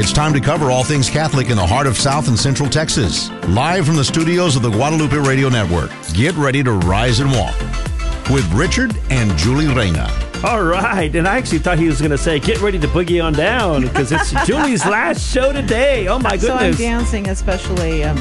It's time to cover all things Catholic in the heart of South and Central Texas. Live from the studios of the Guadalupe Radio Network. Get ready to rise and walk with Richard and Julie Reyna. All right, and I actually thought he was going to say, "Get ready to boogie on down," because it's Julie's last show today. Oh my goodness! So I'm dancing especially um,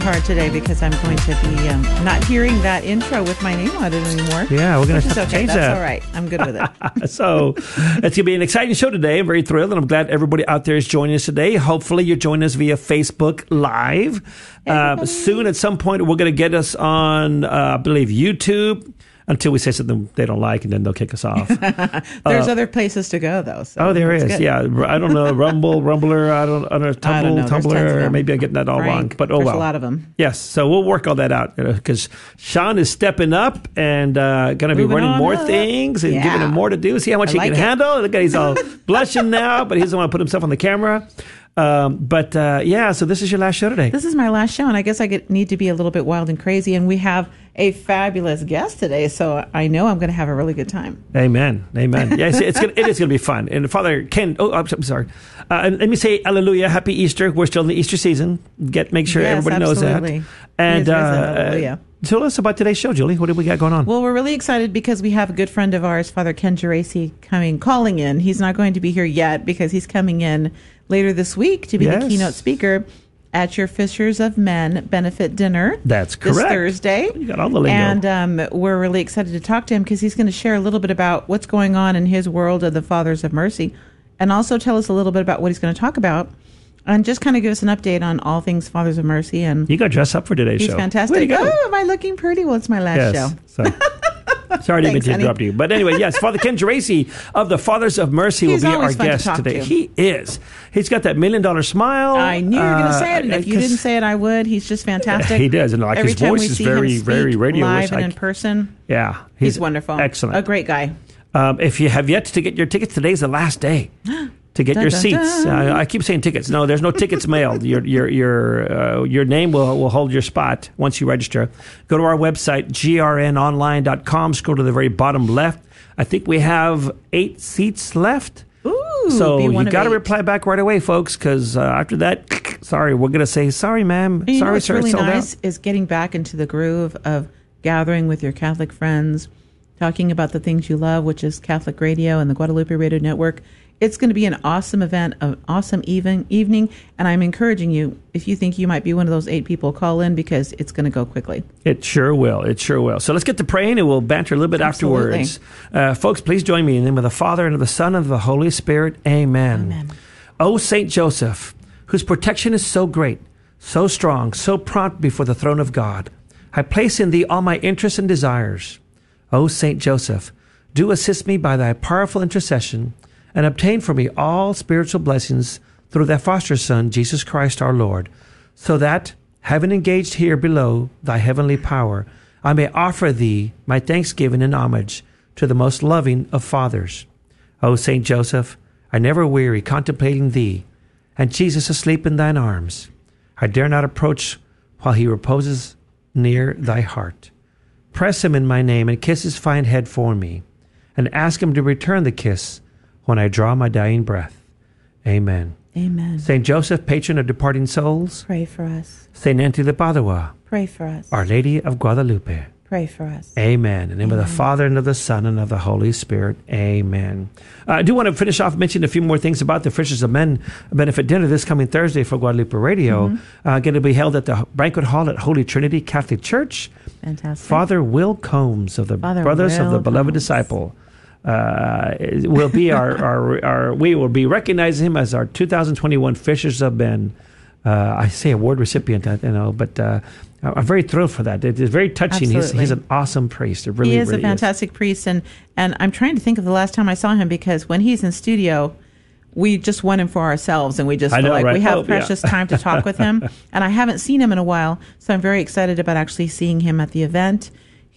hard today because I'm going to be um, not hearing that intro with my name on it anymore. Yeah, we're going to okay. change That's that. all right. I'm good with it. so it's going to be an exciting show today. I'm very thrilled, and I'm glad everybody out there is joining us today. Hopefully, you're joining us via Facebook Live. Uh, soon, at some point, we're going to get us on, uh, I believe, YouTube until we say something they don't like, and then they'll kick us off. There's uh, other places to go, though. So oh, there is. Good. Yeah, I don't know. Rumble, Rumbler. I don't. I don't know. Tumble, I don't know. Tumblr. Maybe I'm getting that all Frank. wrong. But oh There's well. a lot of them. Yes. So we'll work all that out because Sean is stepping up and uh, going to be running more up. things and yeah. giving him more to do. See how much I he like can it. handle. Look, at he's all blushing now, but he doesn't want to put himself on the camera. Um, but uh, yeah, so this is your last show today. This is my last show, and I guess I get, need to be a little bit wild and crazy. And we have a fabulous guest today, so I know I'm going to have a really good time. Amen. Amen. Yeah, it's, it's gonna, it is going to be fun. And Father Ken, oh, I'm, sorry. Uh, and let me say, Hallelujah, Happy Easter. We're still in the Easter season. Get make sure Yes, everybody absolutely. knows that. And risen. uh, tell us about today's show, Julie. What do we got going on? Well, we're really excited because we have a good friend of ours, Father Ken Geraci, coming, calling in. He's not going to be here yet because he's coming in later this week to be Yes. the keynote speaker at your Fishers of Men benefit dinner. That's This correct. Thursday. You got all the lingo. And um, we're really excited to talk to him because he's going to share a little bit about what's going on in his world of the Fathers of Mercy and also tell us a little bit about what he's going to talk about and just kind of give us an update on all things Fathers of Mercy. And you got dressed up for today's he's show. fantastic. To go. Oh, am I looking pretty? Well, it's my last yes. show. So. Sorry to Thanks, to honey. interrupt you. But anyway, yes, Father Ken Geraci of the Fathers of Mercy He's will be our to guest talk today. to. He is. He's got that million dollar smile. I knew you were going to say it, and Uh, if you didn't say it, I would. He's just fantastic. He does, and like Every his voice is see very, him very radio-ish, live and in person. Yeah, He's, wonderful, Excellent. a great guy. Um, if you have yet to get your tickets, today's the last day to get Dun, your dun, seats. dun. Uh, I keep saying tickets. No, there's no tickets mailed. Your your your uh, your name will, will hold your spot once you register. Go to our website grnonline.com. Scroll to the very bottom left. I think we have eight seats left. Ooh, So you got to reply back right away, folks, because uh, after that, sorry, we're going to say sorry, ma'am. You know sorry, what's sir, really it's sold out." nice is getting back into the groove of gathering with your Catholic friends, talking about the things you love, which is Catholic radio and the Guadalupe Radio Network. It's going to be an awesome event, an awesome even, evening, and I'm encouraging you, if you think you might be one of those eight people, call in because it's going to go quickly. It sure will. It sure will. So let's get to praying and we'll banter a little bit Absolutely. afterwards. Uh, folks, please join me in the name of the Father and of the Son and of the Holy Spirit. Amen. Amen. O Saint Joseph, whose protection is so great, so strong, so prompt before the throne of God, I place in thee all my interests and desires. O Saint Joseph, do assist me by thy powerful intercession and obtain for me all spiritual blessings through thy foster Son, Jesus Christ our Lord, so that, having engaged here below thy heavenly power, I may offer thee my thanksgiving and homage to the most loving of fathers. O Saint Joseph, I never weary contemplating thee, and Jesus asleep in thine arms. I dare not approach while he reposes near thy heart. Press him in my name and kiss his fine head for me, and ask him to return the kiss when I draw my dying breath. Amen. Amen. Saint Joseph, patron of departing souls, Pray for us. Saint Anthony de Padua, Pray for us. Our Lady of Guadalupe. Pray for us. Amen. In the name of the Father and of the Son and of the Holy Spirit. Amen. Uh, I do want to finish off mentioning a few more things about the Fishers of Men benefit dinner this coming Thursday for Guadalupe Radio. Uh, going to be held at the banquet hall at Holy Trinity Catholic Church. Fantastic. Father Will Combs of the Father Brothers of the Will Beloved Combs. Disciple. Uh, will be our, our, our, we will be recognizing him as our 2021 Fishers of Men. Uh, I say award recipient, you know, but uh, I'm very thrilled for that. It is very touching. He's, he's an awesome priest. It really, he is really a fantastic priest, and and I'm trying to think of the last time I saw him because when he's in studio, we just want him for ourselves, and we just feel know, like right? we have Oh, yeah. precious time to talk with him. And I haven't seen him in a while, so I'm very excited about actually seeing him at the event.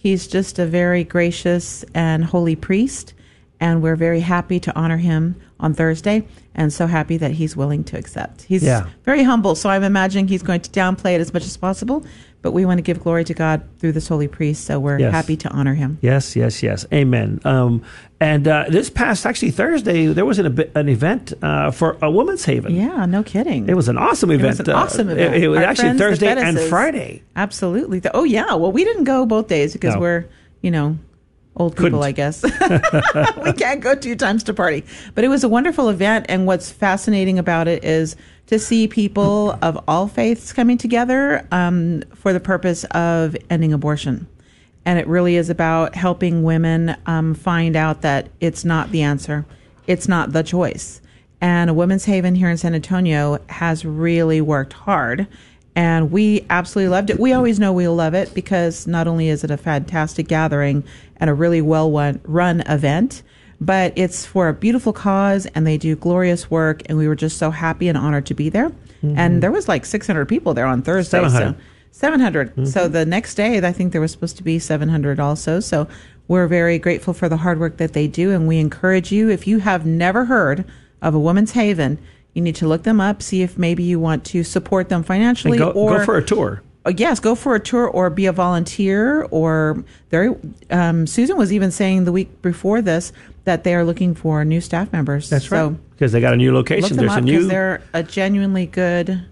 He's just a very gracious and holy priest, and we're very happy to honor him on Thursday, and so happy that he's willing to accept. He's Yeah. very humble, so I'm imagining he's going to downplay it as much as possible. But we want to give glory to God through this holy priest, so we're Yes. happy to honor him. Yes, yes, yes. Amen. Um, and uh, this past actually Thursday, there was an, an event uh, for a woman's haven. Yeah, no kidding. It was an awesome It event. was an uh, awesome event. It, it was Our actually friends, Thursday and Friday. Absolutely. Oh yeah. Well, we didn't go both days because No. we're you know old people, Couldn't. I guess. we can't go two times to party. But it was a wonderful event, and what's fascinating about it is to see people of all faiths coming together um, for the purpose of ending abortion. And it really is about helping women um, find out that it's not the answer, it's not the choice. And a women's haven here in San Antonio has really worked hard. And we absolutely loved it. We always know we'll love it because not only is it a fantastic gathering and a really well run, event, but it's for a beautiful cause and they do glorious work. And we were just so happy and honored to be there. And there was like 600 people there on Thursday. 700. So 700. So the next day, I think there was supposed to be 700 also. So we're very grateful for the hard work that they do. And we encourage you, if you have never heard of a woman's haven, you need to look them up, see if maybe you want to support them financially go, or go for a tour. uh, yes, go for a tour or be a volunteer. Or there, um, Susan was even saying the week before this that they are looking for new staff members. That's So right. Because they got a new location. There's a new. they're a genuinely good,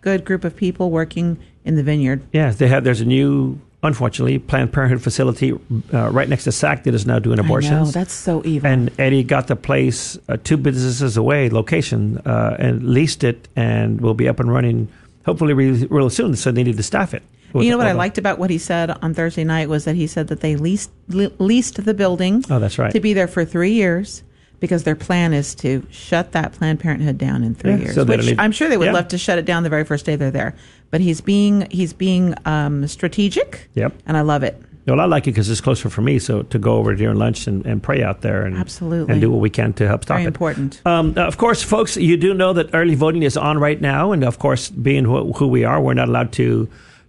good group of people working in the vineyard. Yes, they have. There's a new, unfortunately, Planned Parenthood facility uh, right next to SAC that is now doing I know abortions. that's so evil. and Eddie got the place uh, two businesses away, location, uh, and leased it, and will be up and running hopefully real soon. So they need to staff it. You know what I liked about what he said on Thursday night was that he said that they leased le- leased the building Oh, that's right. to be there for three years because their plan is to shut that Planned Parenthood down in three Yeah, years. so which don't need- I'm sure they would yeah. love to shut it down the very first day they're there. But he's being he's being um, strategic. Yep. and I love it. Well, I like it because it's closer for me. So to go over during lunch and, and pray out there and Absolutely. and do what we can to help stop Very it. important. Um, of course, folks, you do know that early voting is on right now, and of course, being who, who we are, we're not allowed to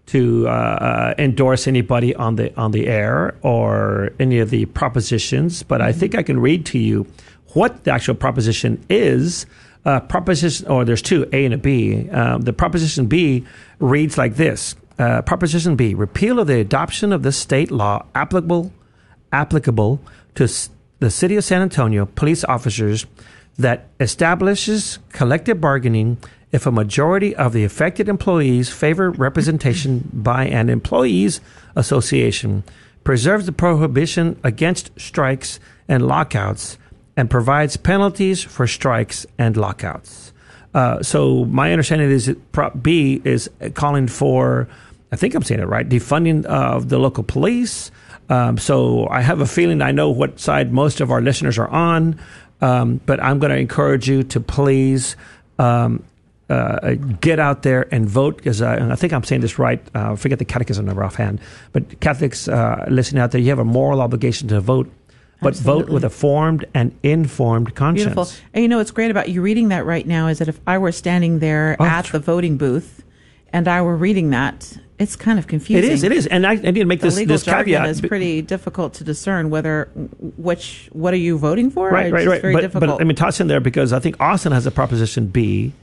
to uh, uh, endorse anybody on the on the air or any of the propositions. But I think I can read to you what the actual proposition is. Uh, proposition, or there's two, A and a B. Um, the proposition B reads like this: uh, Proposition B: Repeal of the adoption of the state law applicable applicable to s- the city of San Antonio police officers that establishes collective bargaining if a majority of the affected employees favor representation by an employees association, preserves the prohibition against strikes and lockouts, and provides penalties for strikes and lockouts. Uh, so my understanding is that Prop B is calling for, I think I'm saying it right, defunding of the local police. Um, so I have a feeling I know what side most of our listeners are on, um, but I'm going to encourage you to please um, uh, get out there and vote because uh, I think I'm saying this right. Uh, forget the catechism number offhand, but Catholics uh, listening out there, you have a moral obligation to vote, but vote with a formed and informed conscience. Beautiful. And you know what's great about you reading that right now is that if I were standing there Oh, at the voting booth and I were reading that, it's kind of confusing. is. It is. And I, I need to make The this, legal this caveat. is pretty difficult to discern whether which what are you voting for. right, It's right, right. Very But, difficult. but let me toss in there because I think Austin has a proposition B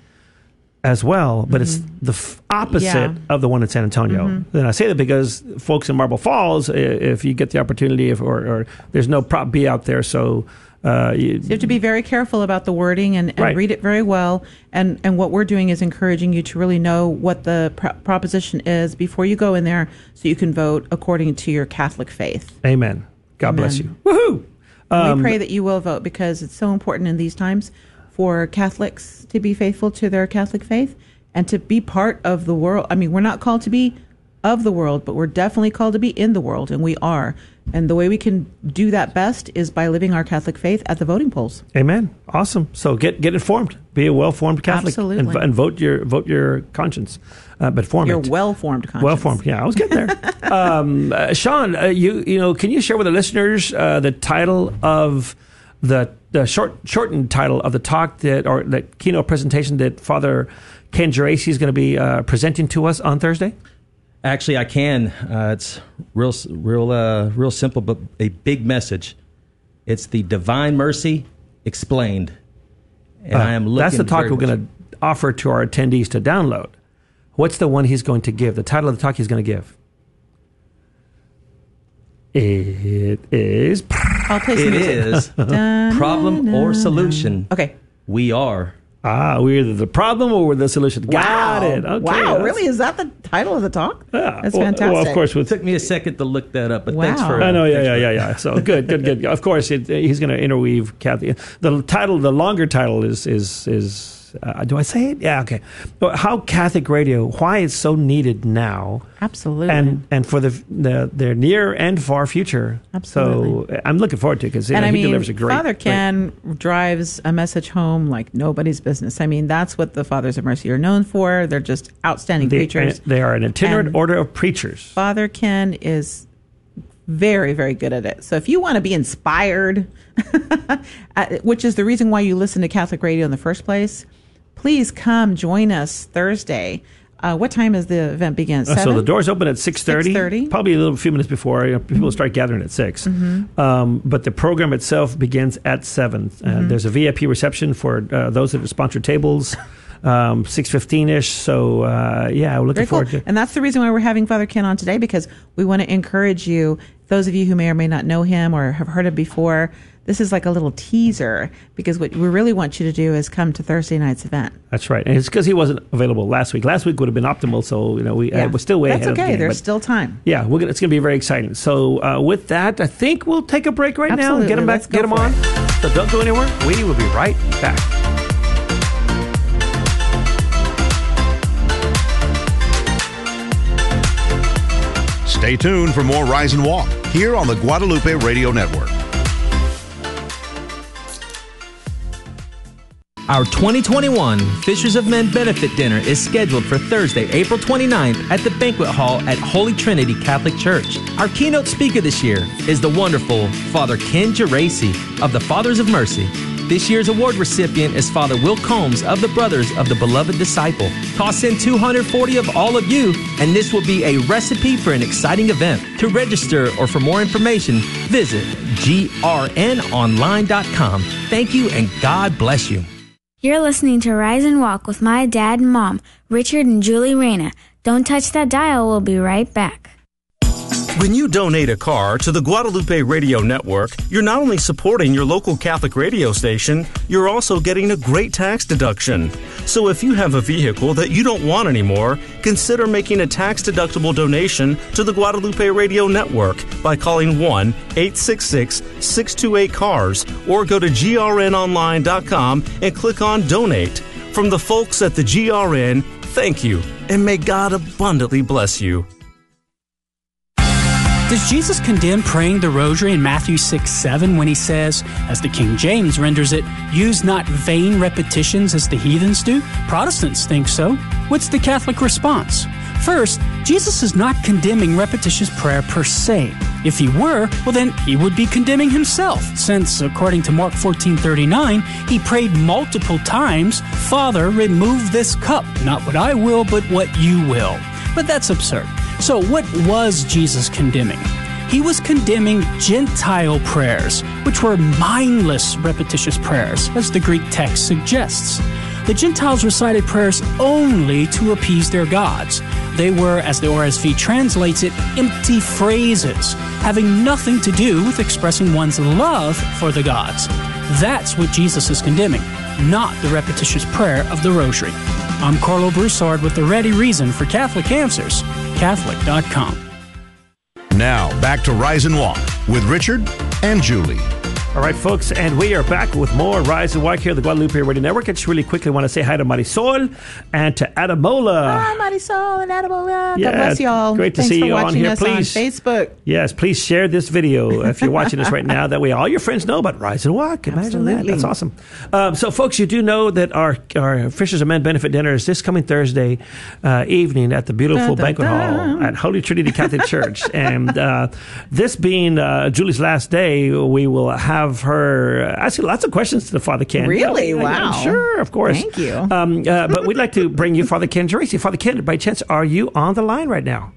as well, but it's the f- opposite Mm-hmm. Yeah. Mm-hmm. of the one in San Antonio. And I say that because folks in Marble Falls, if you get the opportunity, if, or, or there's no Prop B out there, so uh, you, you have to be very careful about the wording and, and Right. read it very well. And and what we're doing is encouraging you to really know what the pro- proposition is before you go in there, so you can vote according to your Catholic faith. Amen. God bless you. Amen. Woohoo! we pray that you will vote because it's so important in these times for Catholics to be faithful to their Catholic faith and to be part of the world. I mean, we're not called to be of the world, but we're definitely called to be in the world, and we are. And the way we can do that best is by living our Catholic faith at the voting polls. Amen. Awesome. So get get informed. Be a well formed Catholic, and, Absolutely. vo- and vote your vote your conscience, uh, but form Your it. well-formed conscience. Well formed. Yeah, I was getting there. um, uh, Sean, uh, you you know, can you share with the listeners uh, the title of the the short shortened title of the talk that or that keynote presentation that Father Ken Geraci is going to be uh, presenting to us on Thursday? Actually, I can. Uh, it's real, real, uh, real simple, but a big message. It's the Divine Mercy Explained. And I am looking. Uh, That's the talk we're going to offer to our attendees to download. What's the one he's going to give? The title of the talk he's going to give? It is. I'll play some It music. is problem or solution. Okay. We are. Ah, we're either the problem or we're the solution. Got wow. it. Okay, wow. Really? Is that the title of the talk? Yeah. That's well, fantastic. Well, of course, It took me a second to look that up, but thanks for. I know, yeah, yeah, yeah, yeah. So good, good, good. Of course, it, he's going to interweave Kathy. The title, the longer title is is is. Uh, do I say it? Yeah, okay. How Catholic radio? Why it's so needed now, Absolutely. and and for the the their near and far future. Absolutely. So I'm looking forward to it because and I he mean, delivers a great. Father great- Ken drives a message home like nobody's business. I mean, that's what the Fathers of Mercy are known for. They're just outstanding they, preachers. they are an itinerant And- order of preachers. Father Ken is very, very good at it. So if you want to be inspired, uh, which is the reason why you listen to Catholic radio in the first place, please come join us Thursday. Uh, what time is the event begin? Uh, so the doors open at six thirty. 6:30? Probably a little few minutes before you know, people start gathering at 6 Mm-hmm. Um, but the program itself begins at 7 Uh, Mm-hmm. there's a VIP reception for uh, those that have sponsored tables. Um, six fifteen ish. So uh, yeah, we're looking Very cool. forward to. It. And that's the reason why we're having Father Ken on today because we want to encourage you, those of you who may or may not know him or have heard him before. This is like a little teaser because what we really want you to do is come to Thursday night's event. That's right, and it's because he wasn't available last week. Last week would have been optimal. So you know we uh, we're still way That's ahead. okay. The game, There's still time. Yeah, we're gonna, it's going to be very exciting. So uh, with that, I think we'll take a break right now and get Absolutely. them back, get them on. it. So don't go anywhere. We will be right back. Stay tuned for more Rise and Walk here on the Guadalupe Radio Network. Our 2021 Fishers of Men Benefit Dinner is scheduled for Thursday, April 29th at the Banquet Hall at Holy Trinity Catholic Church. Our keynote speaker this year is the wonderful Father Ken Geraci of the Fathers of Mercy. This year's award recipient is Father Will Combs of the Brothers of the Beloved Disciple. Toss in 240 of all of you, and this will be a recipe for an exciting event. To register or for more information, visit grnonline.com. Thank you, and God bless you. You're listening to Rise and Walk with my dad and mom, Richard and Julie Reyna. Don't touch that dial, we'll be right back. When you donate a car to the Guadalupe Radio Network, you're not only supporting your local Catholic radio station, you're also getting a great tax deduction. So if you have a vehicle that you don't want anymore, consider making a tax deductible donation to the Guadalupe Radio Network by calling 1 866 628 CARS or go to grnonline.com and click on Donate. From the folks at the GRN, thank you, and may God abundantly bless you. Does Jesus condemn praying the rosary in Matthew 6 7 when he says, as the King James renders it, use not vain repetitions as the heathens do? Protestants think so. What's the Catholic response? First, Jesus is not condemning repetitious prayer per se. If he were, well then he would be condemning himself, since according to Mark 14:39, he prayed multiple times, "Father, remove this cup, not what I will, but what you will." But that's absurd. So, what was Jesus condemning? He was condemning Gentile prayers, which were mindless, repetitious prayers, as the Greek text suggests. The Gentiles recited prayers only to appease their gods. They were, as the ORSV translates it, empty phrases, having nothing to do with expressing one's love for the gods. That's what Jesus is condemning, not the repetitious prayer of the Rosary. I'm Karlo Broussard with the ready reason for Catholic Answers, Catholic.com. Now, back to Rise and Walk with Richard and Julie. All right, folks, and we are back with more Rise and Walk here at the Guadalupe Radio Network. I just really quickly want to say hi to Marisol and to Adamola. Hi, Marisol and Adamola. Yeah, God bless y'all. great to Thanks see for you on watching here. us Please. on Facebook. Yes, please share this video if you're watching us right now. That way, all your friends know about Rise and Walk. Imagine that. Absolutely. That's awesome. Um, so, folks, you do know that our our Fishers of Men benefit dinner is this coming Thursday uh, evening at the beautiful Dun, dun, banquet dun. hall at Holy Trinity Catholic Church. And uh, this being uh, Julie's last day, we will have her ask you lots of questions to the Father Ken. Really? Yeah, Wow. Sure, of course. Thank you. Um, uh, but we'd like to bring you Father Ken Geraci. Father Ken, by chance, are you on the line right now?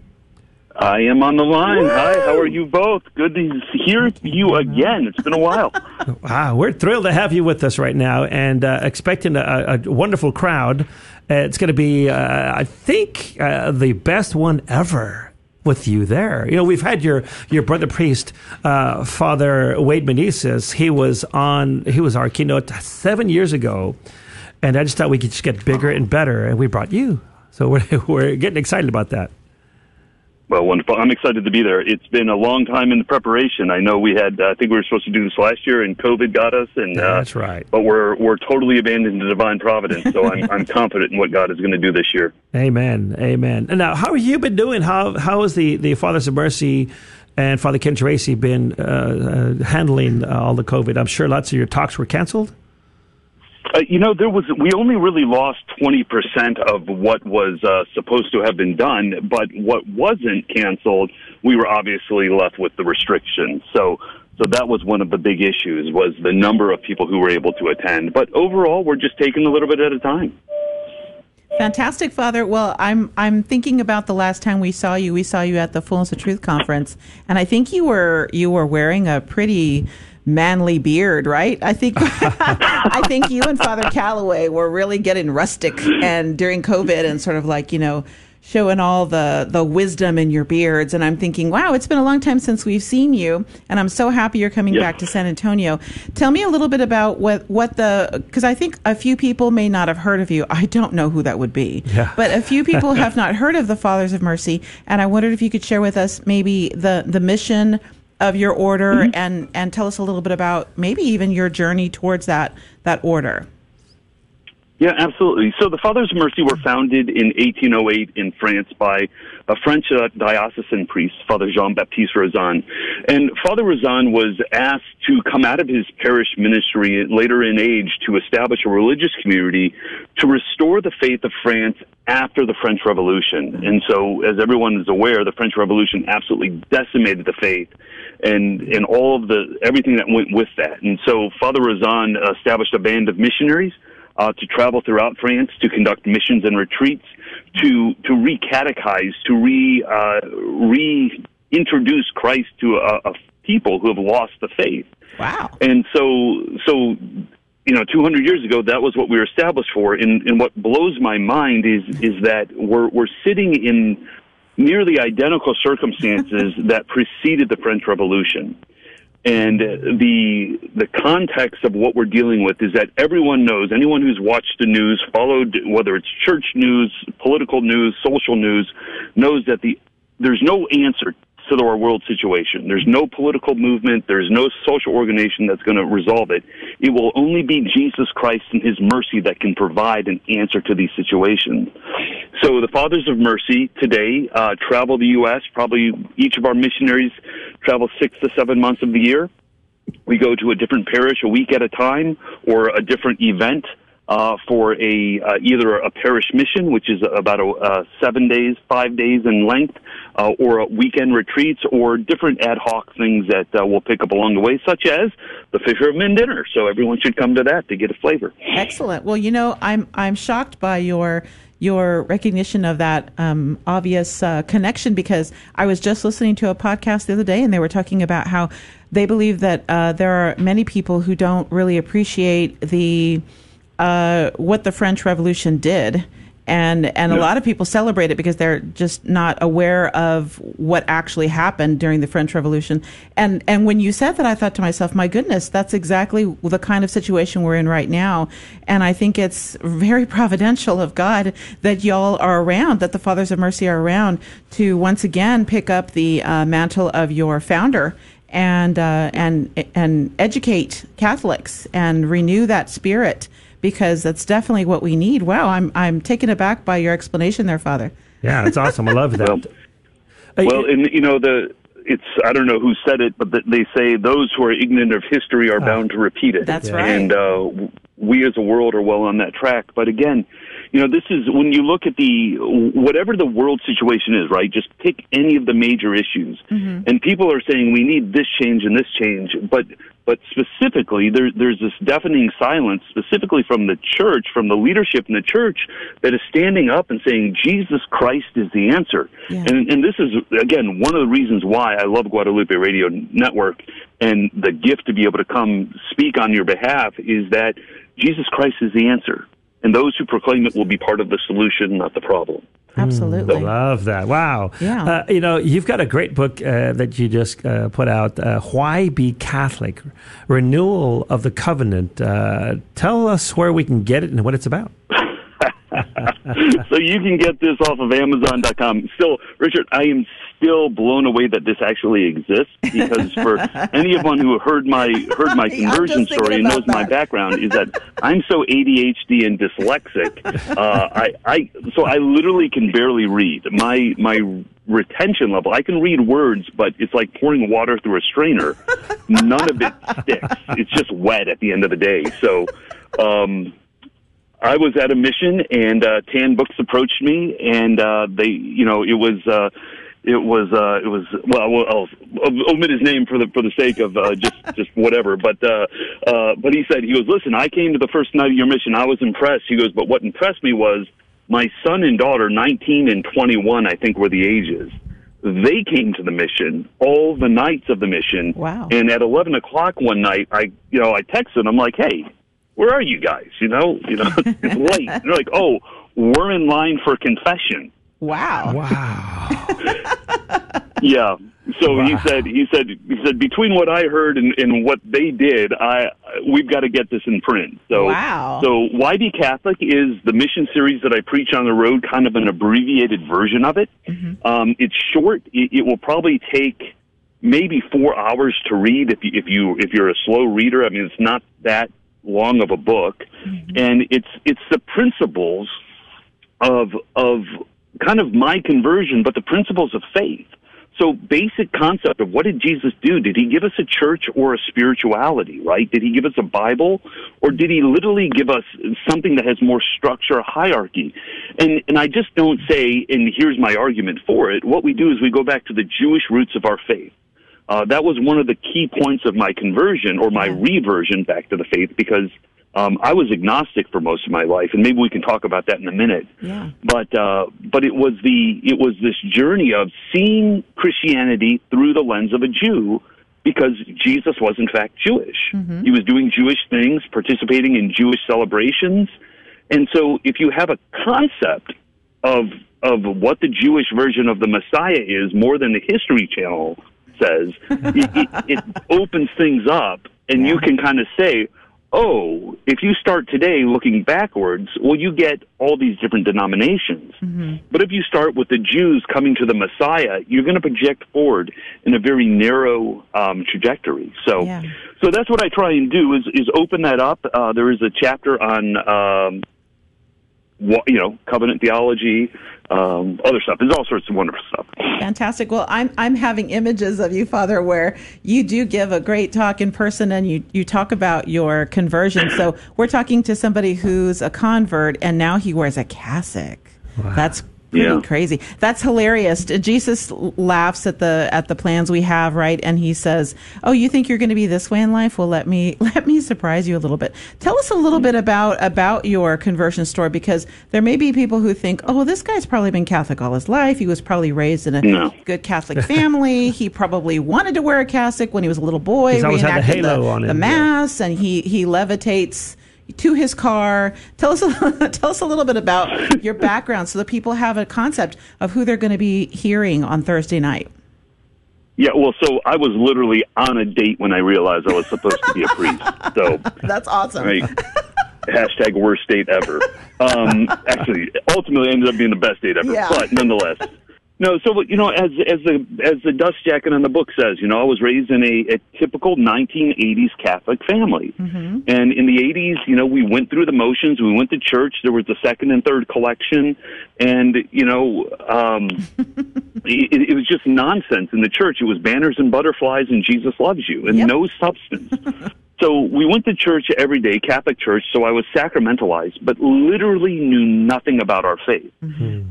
I am on the line. Hi, how are you both? Good to hear you again. It's been a while. Wow, we're thrilled to have you with us right now and uh, expecting a, a, wonderful crowd. Uh, it's going to be, uh, I think, uh, the best one ever with you there. You know, we've had your your brother priest, uh, Father Wade Menezes. He was on. He was our keynote seven years ago, and I just thought we could just get bigger and better, and we brought you. So we're we're getting excited about that. Well, wonderful. I'm excited to be there. It's been a long time in the preparation. I know we had, uh, I think we were supposed to do this last year and COVID got us and, uh, that's right. But we're, we're totally abandoned to divine providence. So I'm, I'm confident in what God is going to do this year. Amen. Amen. And now, how have you been doing? How, how has the, the Fathers of Mercy and Father Ken Geraci been, uh, uh handling uh, all the COVID? I'm sure lots of your talks were canceled. Uh, you know, there was we only really lost twenty percent of what was uh, supposed to have been done, but what wasn't canceled, we were obviously left with the restrictions. So, so that was one of the big issues was the number of people who were able to attend. But overall, we're just taking a little bit at a time. Fantastic, Father. Well, I'm I'm thinking about the last time we saw you. We saw you at the Fullness of Truth conference, and I think you were you were wearing a pretty manly beard, right? I think I think you and Father Calloway were really getting rustic and during COVID and sort of like, you know, showing all the the wisdom in your beards and I'm thinking, wow, it's been a long time since we've seen you and I'm so happy you're coming back to San Antonio. Tell me a little bit about what what the cuz I think a few people may not have heard of you. I don't know who that would be. Yeah. But a few people have not heard of the Fathers of Mercy and I wondered if you could share with us maybe the the mission of your order mm-hmm. and and tell us a little bit about maybe even your journey towards that that order. Yeah, absolutely. So the Fathers of Mercy were founded in 1808 in France by a French uh, diocesan priest, Father Jean-Baptiste Rauzan. And Father Rauzan was asked to come out of his parish ministry later in age to establish a religious community to restore the faith of France after the French Revolution. And so, as everyone is aware, the French Revolution absolutely decimated the faith and and all of the everything that went with that. And so Father Rauzan established a band of missionaries uh, to travel throughout France to conduct missions and retreats, to to recatechize, to re uh, reintroduce Christ to a, a people who have lost the faith. Wow! And so so you know, 200 years ago, that was what we were established for. And, and what blows my mind is is that we're we're sitting in nearly identical circumstances that preceded the French Revolution. And the the context of what we're dealing with is that everyone knows, anyone who's watched the news, followed whether it's church news, political news, social news, knows that the there's no answer to our world situation. There's no political movement. There's no social organization that's going to resolve it. It will only be Jesus Christ and His mercy that can provide an answer to these situations. So the Fathers of Mercy today uh, travel the U.S. Probably each of our missionaries travel six to seven months of the year. We go to a different parish a week at a time or a different event uh, for a uh, either a parish mission, which is about a, uh, seven days, five days in length, uh, or weekend retreats, or different ad hoc things that uh, we'll pick up along the way, such as the Fisher of Men dinner. So everyone should come to that to get a flavor. Excellent. Well, you know, I'm I'm shocked by your your recognition of that um, obvious uh, connection because I was just listening to a podcast the other day and they were talking about how they believe that uh, there are many people who don't really appreciate the uh, what the French Revolution did. And and yeah. a lot of people celebrate it because they're just not aware of what actually happened during the French Revolution. And and when you said that, I thought to myself, my goodness, that's exactly the kind of situation we're in right now. And I think it's very providential of God that y'all are around, that the Fathers of Mercy are around to once again pick up the uh, mantle of your founder and uh, and and educate Catholics and renew that spirit because that's definitely what we need. Wow, I'm I'm taken aback by your explanation there, Father. Yeah, that's awesome. I love that. well, well, and you know the it's I don't know who said it, but they say those who are ignorant of history are uh, bound to repeat it. That's right. And uh, we as a world are well on that track. But again, you know, this is when you look at the whatever the world situation is, right? Just pick any of the major issues, mm-hmm. and people are saying we need this change and this change, but but specifically, there, there's this deafening silence, specifically from the church, from the leadership in the church, that is standing up and saying, Jesus Christ is the answer. Yeah. And, and this is, again, one of the reasons why I love Guadalupe Radio Network and the gift to be able to come speak on your behalf is that Jesus Christ is the answer. And those who proclaim it will be part of the solution, not the problem. Absolutely. Love that. Wow. Yeah. Uh, you know, you've got a great book uh, that you just uh, put out, uh, Why Be Catholic? Renewal of the Covenant. Uh, tell us where we can get it and what it's about. so you can get this off of Amazon.com. Still, Richard, I am still blown away that this actually exists because for anyone who heard my heard my conversion story and knows my background is that I'm so ADHD and dyslexic. Uh, I, I so I literally can barely read. My my retention level. I can read words, but it's like pouring water through a strainer. None of it sticks. It's just wet at the end of the day. So. Um, I was at a mission, and uh, Tan Books approached me, and uh, they, you know, it was. Uh, it was uh it was well I'll, I'll omit his name for the for the sake of uh just just whatever but uh uh but he said he goes listen I came to the first night of your mission. I was impressed. He goes but what impressed me was my son and daughter 19 and 21 I think were the ages. They came to the mission all the nights of the mission. Wow. and at 11 o'clock one night I you know I texted I'm like hey where are you guys? You know you know it's late. And they're like oh we're in line for confession Wow. Wow. Yeah. So he said, he said, he said, between what I heard and, and what they did, I we've got to get this in print. So, Wow. so why be Catholic is the mission series that I preach on the road, kind of an abbreviated version of it. Um, it's short. It, it will probably take maybe four hours to read if you, if you if you're a slow reader. I mean, it's not that long of a book, and it's it's the principles of of kind of my conversion, but the principles of faith. So basic concept of what did Jesus do? Did he give us a church or a spirituality, right? Did he give us a Bible or did he literally give us something that has more structure, hierarchy? And and I just don't say and here's my argument for it. What we do is we go back to the Jewish roots of our faith. Uh, that was one of the key points of my conversion or my reversion back to the faith because um, I was agnostic for most of my life, and maybe we can talk about that in a minute. Yeah. But uh, but it was the it was this journey of seeing Christianity through the lens of a Jew, because Jesus was in fact Jewish. He was doing Jewish things, participating in Jewish celebrations, and so if you have a concept of of what the Jewish version of the Messiah is more than the History Channel says, it, it, it opens things up, and you can kind of say, oh, if you start today looking backwards, well, you get all these different denominations. But if you start with the Jews coming to the Messiah, you're going to project forward in a very narrow um, trajectory. So, Yeah. so that's what I try and do is is open that up. Uh, there is a chapter on. Um, what, you know, covenant theology, um, other stuff. There's all sorts of wonderful stuff. Fantastic. Well, I'm I'm having images of you, Father, where you do give a great talk in person and you you talk about your conversion. So we're talking to somebody who's a convert and now he wears a cassock. That's pretty Yeah. crazy. That's hilarious. Jesus laughs at the at the plans we have, right? And he says, "Oh, you think you're going to be this way in life? Well, let me let me surprise you a little bit. Tell us a little bit about about your conversion story because there may be people who think, "Oh, well, this guy's probably been Catholic all his life. He was probably raised in a No. good Catholic family. he probably wanted to wear a cassock when he was a little boy. He's always had the halo on the him, yeah. mass, and he he levitates." To his car. Tell us, a, tell us a little bit about your background, so that people have a concept of who they're going to be hearing on Thursday night. Yeah, well, so I was literally on a date when I realized I was supposed to be a priest. So, That's awesome. right, hashtag worst date ever. Um, actually, ultimately ended up being the best date ever, Yeah. but nonetheless. No, so you know, as as the as the dust jacket on the book says, you know, I was raised in a, a typical 1980s Catholic family, and in the 80s, you know, we went through the motions. We went to church. There was the second and third collection, and you know, um, it, it was just nonsense in the church. It was banners and butterflies and Jesus loves you, and Yep. no substance. So we went to church every day, Catholic church, so I was sacramentalized, but literally knew nothing about our faith.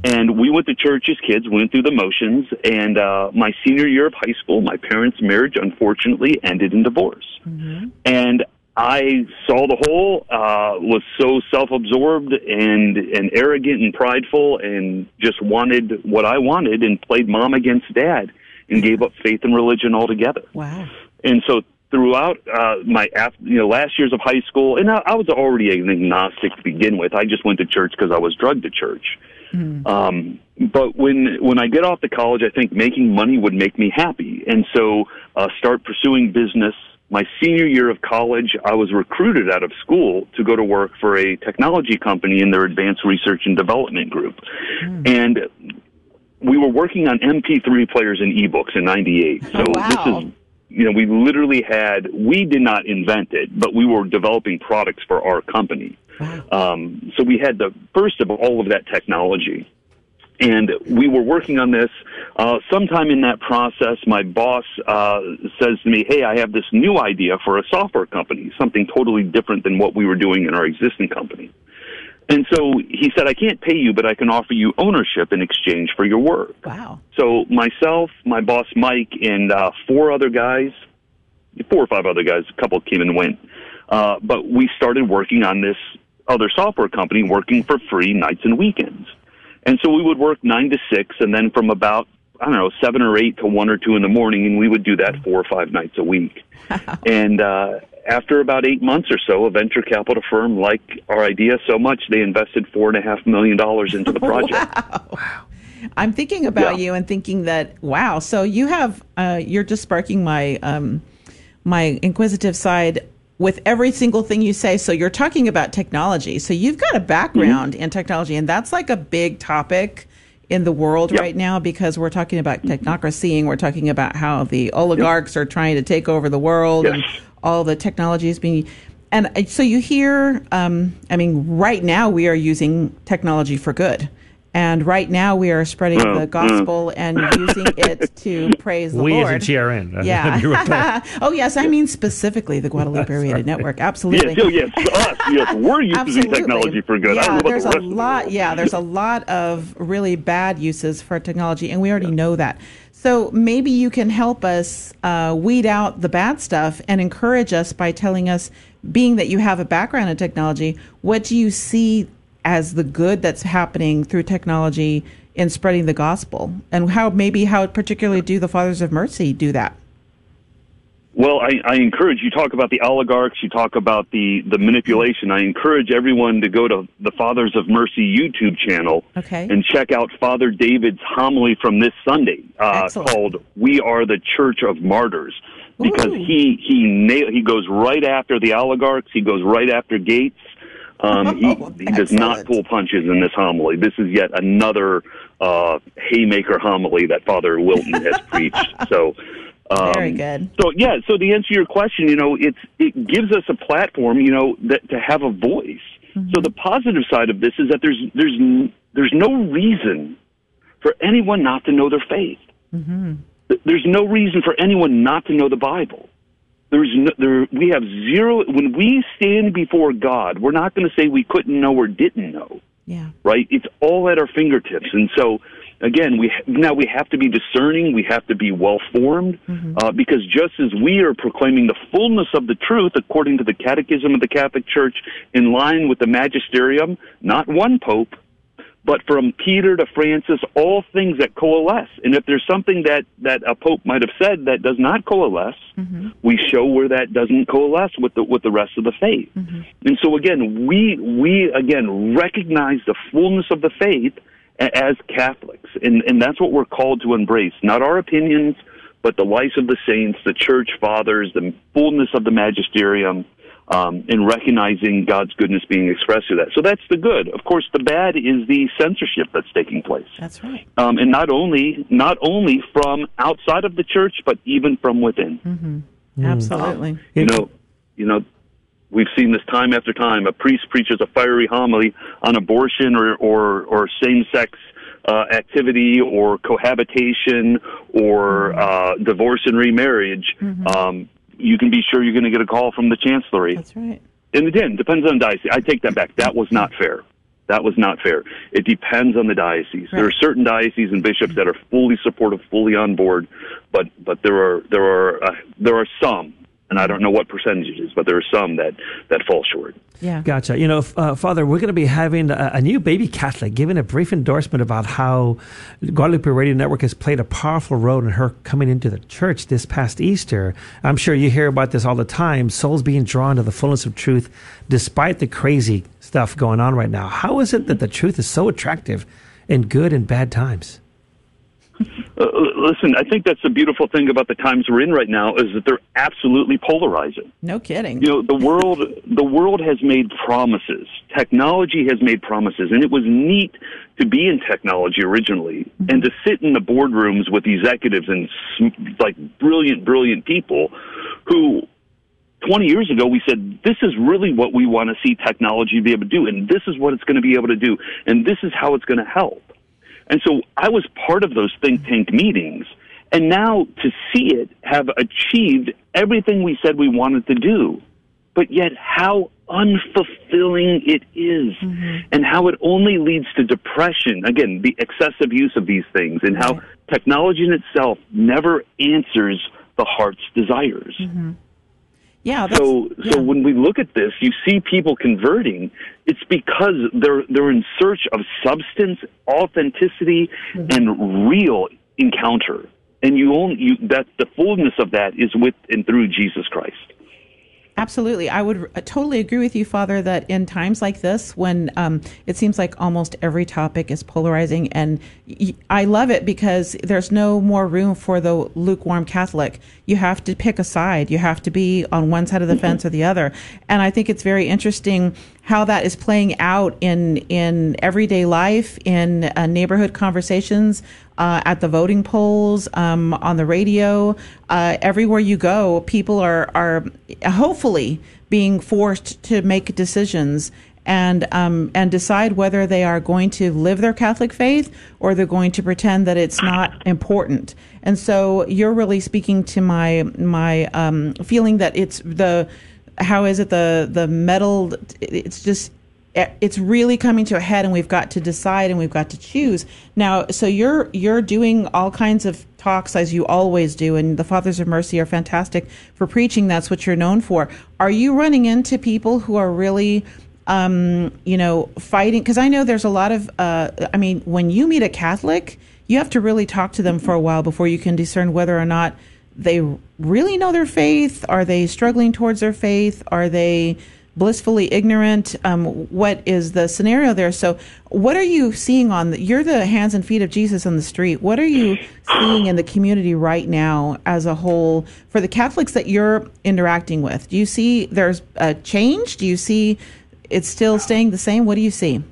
And we went to church as kids, went through the motions, and uh, my senior year of high school, my parents' marriage unfortunately ended in divorce. And I saw the whole, uh, was so self-absorbed and, and arrogant and prideful and just wanted what I wanted and played mom against dad and gave up faith and religion altogether. Wow. And so throughout uh, my af- you know last years of high school, and I, I was already an agnostic to begin with. I just went to church because I was drugged to church. Um, but when when I get off to college, I think making money would make me happy, and so uh, start pursuing business. My senior year of college, I was recruited out of school to go to work for a technology company in their advanced research and development group, and we were working on MP3 players and ebooks in '98. So wow. this is you know, we literally had, we did not invent it, but we were developing products for our company. Um, so we had the first of all of that technology. And we were working on this. Uh, sometime in that process, my boss uh, says to me, Hey, I have this new idea for a software company, something totally different than what we were doing in our existing company. And so he said, I can't pay you, but I can offer you ownership in exchange for your work. Wow. So myself, my boss Mike, and uh, four other guys, four or five other guys, a couple came and went, uh, but we started working on this other software company, working for free nights and weekends. And so we would work nine to six, and then from about I don't know seven or eight to one or two in the morning, and we would do that four or five nights a week. And uh, after about eight months or so, a venture capital firm liked our idea so much they invested four and a half million dollars into the project. wow. I'm thinking about Yeah. you and thinking that wow. So you have uh, you're just sparking my um, my inquisitive side with every single thing you say. So you're talking about technology. So you've got a background in technology, and that's like a big topic in the world Yep. right now because we're talking about technocracy and we're talking about how the oligarchs are trying to take over the world and all the technology is being. And uh, so you hear, um, I mean, right now we are using technology for good. And right now we are spreading Mm, the gospel and using it to praise the We Lord. as in GRN. Yeah. oh, yes. I mean specifically the Guadalupe Radio Network. Absolutely. Yes, yes, us. Yes, we're using Absolutely. technology for good. I Yeah, don't know about there's the a of the lot. Yeah, there's a lot of really bad uses for technology, and we already know that. So maybe you can help us uh, weed out the bad stuff and encourage us by telling us, being that you have a background in technology, what do you see as the good that's happening through technology in spreading the gospel, and how maybe how particularly do the Fathers of Mercy do that? Well, I, I encourage you talk about the oligarchs, you talk about the, the manipulation. I encourage everyone to go to the Fathers of Mercy YouTube channel Okay. and check out Father David's homily from this Sunday uh, called "We Are the Church of Martyrs." Because Ooh. he he nail, he goes right after the oligarchs. He goes right after Gates. Um, he, Oh, he does not pull punches in this homily. This is yet another uh, haymaker homily that Father Wilton has preached. So. Um, Very good. So yeah, so to answer your question, you know, it's it gives us a platform, you know, that to have a voice. So the positive side of this is that there's there's there's no reason for anyone not to know their faith. Th- There's no reason for anyone not to know the Bible. There's no, there we have zero when we stand before God, we're not going to say we couldn't know or didn't know Yeah. right? It's all at our fingertips, and so again, we now we have to be discerning. We have to be well formed, uh, because just as we are proclaiming the fullness of the truth according to the Catechism of the Catholic Church, in line with the Magisterium, not one pope, but from Peter to Francis, all things that coalesce. And if there's something that that a pope might have said that does not coalesce, mm-hmm. we show where that doesn't coalesce with the with the rest of the faith. Mm-hmm. And so again, we we again recognize the fullness of the faith as Catholics, and and that's what we're called to embrace. Not our opinions, but the lives of the saints, the church fathers, the fullness of the magisterium, um, and recognizing God's goodness being expressed through that. So that's the good. Of course, the bad is the censorship that's taking place, That's right. um, and not only not only from outside of the church, but even from within. Absolutely. You know, you know, we've seen this time after time. A priest preaches a fiery homily on abortion or or, or same sex uh, activity or cohabitation or uh, divorce and remarriage. Um, you can be sure you're going to get a call from the chancellery. That's right. And again, depends on diocese. I take that back. That was not fair. That was not fair. It depends on the diocese. There are certain dioceses and bishops that are fully supportive, fully on board, but but there are there are uh, there are some and I don't know what percentages, but there are some that that fall short. Yeah. Gotcha. You know, uh, Father, we're going to be having a, a, new baby Catholic giving a brief endorsement about how Guadalupe Radio Network has played a powerful role in her coming into the church this past Easter. I'm sure you hear about this all the time souls being drawn to the fullness of truth despite the crazy stuff going on right now. How is it that the truth is so attractive in good and bad times? Uh, listen, I think that's the beautiful thing about the times we're in right now is that they're absolutely polarizing. No kidding. You know, the world the world has made promises. Technology has made promises, and it was neat to be in technology originally mm-hmm. and to sit in the boardrooms with executives and like brilliant, brilliant people who 20 years ago, we said, this is really what we want to see technology be able to do, and this is what it's going to be able to do, and this is how it's going to help. And so I was part of those think tank meetings. And now to see it have achieved everything we said we wanted to do, but yet how unfulfilling it is, mm-hmm. and how it only leads to depression. Again, the excessive use of these things, and how technology in itself never answers the heart's desires. Mm-hmm. Yeah. So yeah. so when we look at this, you see people converting. It's because they're they're in search of substance, authenticity, mm-hmm. and real encounter. And you only you that the fullness of that is with and through Jesus Christ. Absolutely. I would uh, totally agree with you, Father, that in times like this, when um, it seems like almost every topic is polarizing, and I love it because there's no more room for the lukewarm Catholic. You have to pick a side. You have to be on one side of the mm-hmm. fence or the other. And I think it's very interesting how that is playing out in in everyday life, in uh, neighborhood conversations, uh, at the voting polls, um, on the radio, uh, everywhere you go, people are are hopefully being forced to make decisions and um, and decide whether they are going to live their Catholic faith or they're going to pretend that it's not important. And so you're really speaking to my my um, feeling that it's the how is it the the metal? It's just it's really coming to a head and we've got to decide and we've got to choose. Now so you're you're doing all kinds of talks as you always do and the fathers of mercy are fantastic for preaching. That's what you're known for. Are you running into people who are really um, you know fighting? Because i know there's a lot of uh, i mean when you meet a catholic you have to really talk to them for a while before you can discern whether or not they really know their faith are they struggling towards their faith are they blissfully ignorant. Um, what is the scenario there? So, what are you seeing on the, you're the hands and feet of Jesus on the street. What are you seeing in the community right now as a whole for the Catholics that you're interacting with? Do you see there's a change? Do you see it's still staying the same? What do you see?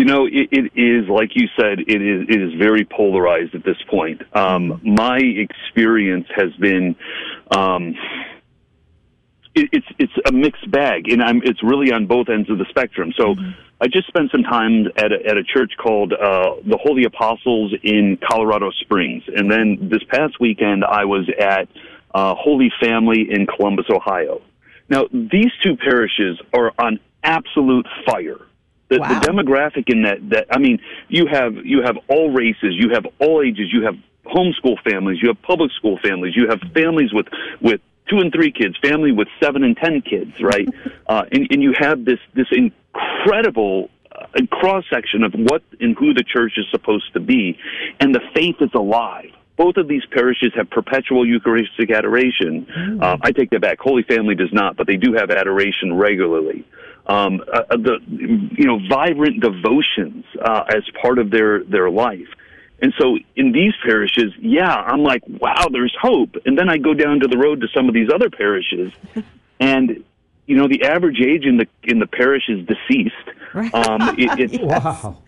You know, it, it is like you said. It is it is very polarized at this point. Um, my experience has been. Um, it, it's it's a mixed bag, and I'm it's really on both ends of the spectrum. So mm-hmm. I just spent some time at a, at a church called uh, the Holy Apostles in Colorado Springs, and then this past weekend I was at uh, Holy Family in Columbus, Ohio. Now these two parishes are on absolute fire. The, wow. the demographic in that that I mean, you have you have all races, you have all ages, you have homeschool families, you have public school families, you have families with with two and three kids, family with seven and ten kids, right? uh, and, and you have this this incredible uh, cross section of what and who the church is supposed to be, and the faith is alive. Both of these parishes have perpetual Eucharistic adoration. Mm. Uh, I take that back. Holy Family does not, but they do have adoration regularly. Um, uh, the you know vibrant devotions uh, as part of their their life. And so in these parishes, yeah, I'm like, wow, there's hope. And then I go down to the road to some of these other parishes, and you know, the average age in the in the parish is deceased. Um, it, yes. Wow.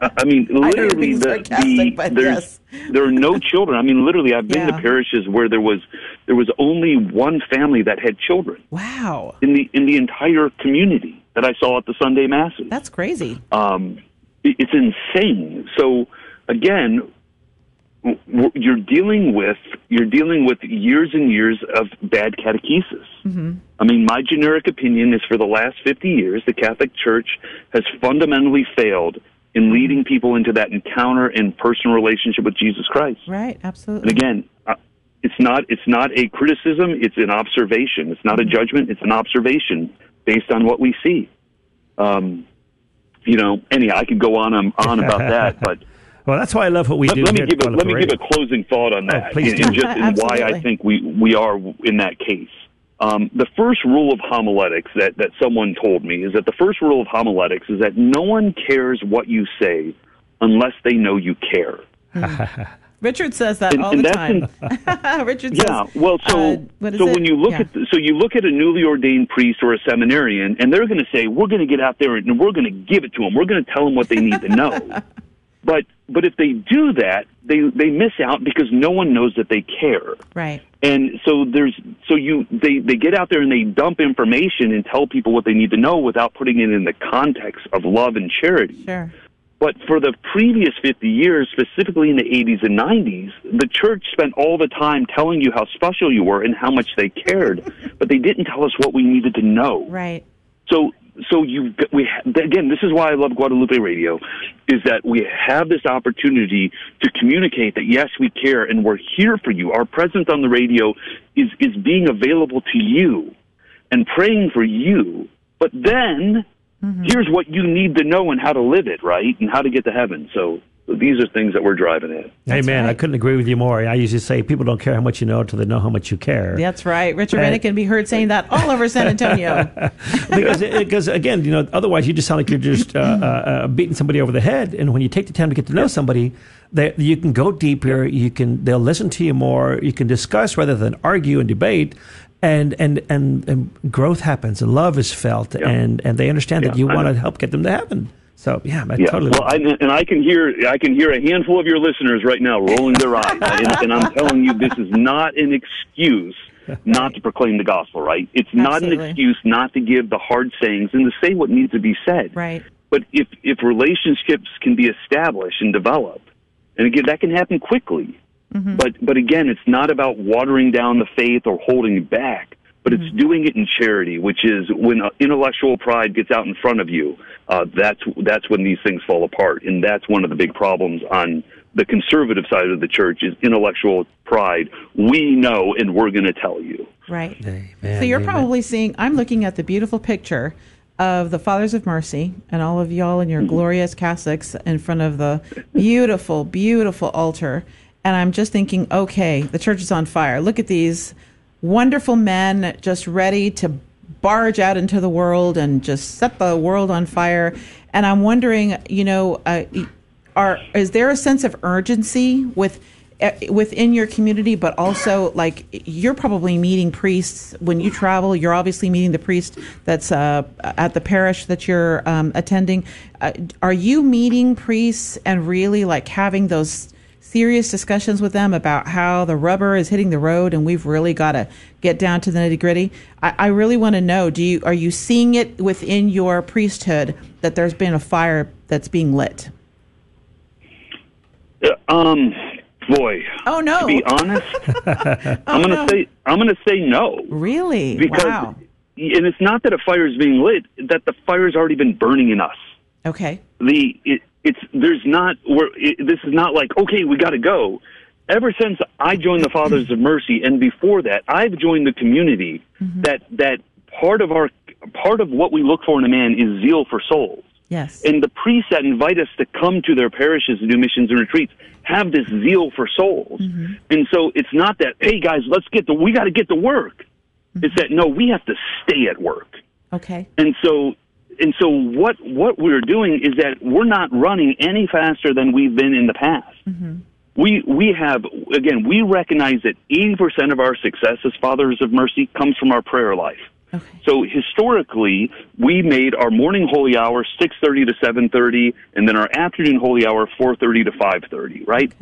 I mean, literally, the, the there's yes. there are no children. I mean, literally, I've been yeah. to parishes where there was there was only one family that had children. Wow. In the in the entire community that I saw at the Sunday masses. That's crazy. Um, it, it's insane. So again, you're dealing with you're dealing with years and years of bad catechesis. I mean, my generic opinion is for the last 50 years, the Catholic Church has fundamentally failed in leading people into that encounter and personal relationship with Jesus Christ. Right, absolutely. And again, uh, it's not it's not a criticism; it's an observation. It's not a judgment; it's an observation based on what we see. Um, you know, anyhow, I could go on and on about that, but Well, that's why I love what we let, do. let me give a, let me give a closing thought on that, please and, and just and why I think we we are in that case. Um, the first rule of homiletics that that someone told me is that the first rule of homiletics is that no one cares what you say unless they know you care. Richard says that And- all and the that's time. Richard Yeah, says, well, so uh, so it? when you look Yeah. at the, so you look at a newly ordained priest or a seminarian, and they're going to say, "We're going to get out there and we're going to give it to them. We're going to tell them what they need to know." but but if they do that, they they miss out because no one knows that they care. right, And so there's so you they they get out there and they dump information and tell people what they need to know without putting it in the context of love and charity. sure. But for the previous 50 years, specifically in the 80s and 90s, the church spent all the time telling you how special you were and how much they cared, but they didn't tell us what we needed to know. Right. So, so you we again, this is why I love Guadalupe Radio, is that we have this opportunity to communicate that yes, we care and we're here for you. Our presence on the radio is is being available to you and praying for you. But then mm-hmm. here's what you need to know and how to live it, right? And how to get to heaven. So these are things that we're driving at. Amen. I right. couldn't agree with you more. I usually say people don't care how much you know until they know how much you care. That's right. Richard Uh, Rennick can be heard saying that all over San Antonio. because because again, you know, otherwise you just sound like you're just uh, uh, uh, beating somebody over the head. And when you take the time to get to know somebody, they, you can go deeper. You can they'll listen to you more. You can discuss rather than argue and debate. And and and, and growth happens, and love is felt, and and they understand that you want to help get them to heaven. So yeah, I Yeah, totally. well, I, and I can hear I can hear a handful of your listeners right now rolling their eyes, and, and I'm telling you, this is not an excuse not to proclaim the gospel. Right? It's not an excuse not to give the hard sayings and to say what needs to be said. Right. But if if relationships can be established and developed, and again that can happen quickly. Mm-hmm. But but again, it's not about watering down the faith or holding it back. But it's doing it in charity, which is when uh, intellectual pride gets out in front of you. Uh, that's that's when these things fall apart, and that's one of the big problems on the conservative side of the church is intellectual pride. We know, and we're going to tell you. Right. Amen, so you're amen. probably seeing, I'm looking at the beautiful picture of the Fathers of Mercy and all of y'all in your glorious cassocks in front of the beautiful, beautiful altar. And I'm just thinking, okay, the church is on fire. Look at these wonderful men just ready to barge out into the world and just set the world on fire. And I'm wondering, you know, uh, are is there a sense of urgency with uh, within your community, but also like you're probably meeting priests when you travel. You're obviously meeting the priest that's uh, at the parish that you're um, attending. Uh, are you meeting priests and really like having those serious discussions with them about how the rubber is hitting the road and we've really got to get down to the nitty gritty? I, I really want to know: Do you are you seeing it within your priesthood that there's been a fire that's being lit? Uh, Um, boy. Oh no! To be honest, I'm going to no. say I'm going to say no. Really? Because, wow. and it's not that a fire is being lit; that the fire's already been burning in us. Okay. The it, it's there's not we're, it, this is not like okay, we got to go. Ever since I joined the Fathers of Mercy, and before that, I've joined the community mm-hmm. that that part of our part of what we look for in a man is zeal for souls. Yes. And the priests that invite us to come to their parishes and do missions and retreats have this zeal for souls. Mm-hmm. And so it's not that, hey guys, let's get to, we got to get to work. It's mm-hmm. that, no, we have to stay at work. okay. And so, and so what, what we're doing is that we're not running any faster than we've been in the past. Mm-hmm. We, we have, again, we recognize that 80% of our success as Fathers of Mercy comes from our prayer life. Okay. So historically, we made our morning holy hour 6:30 to 7:30 and then our afternoon holy hour 4:30 to 5:30, right?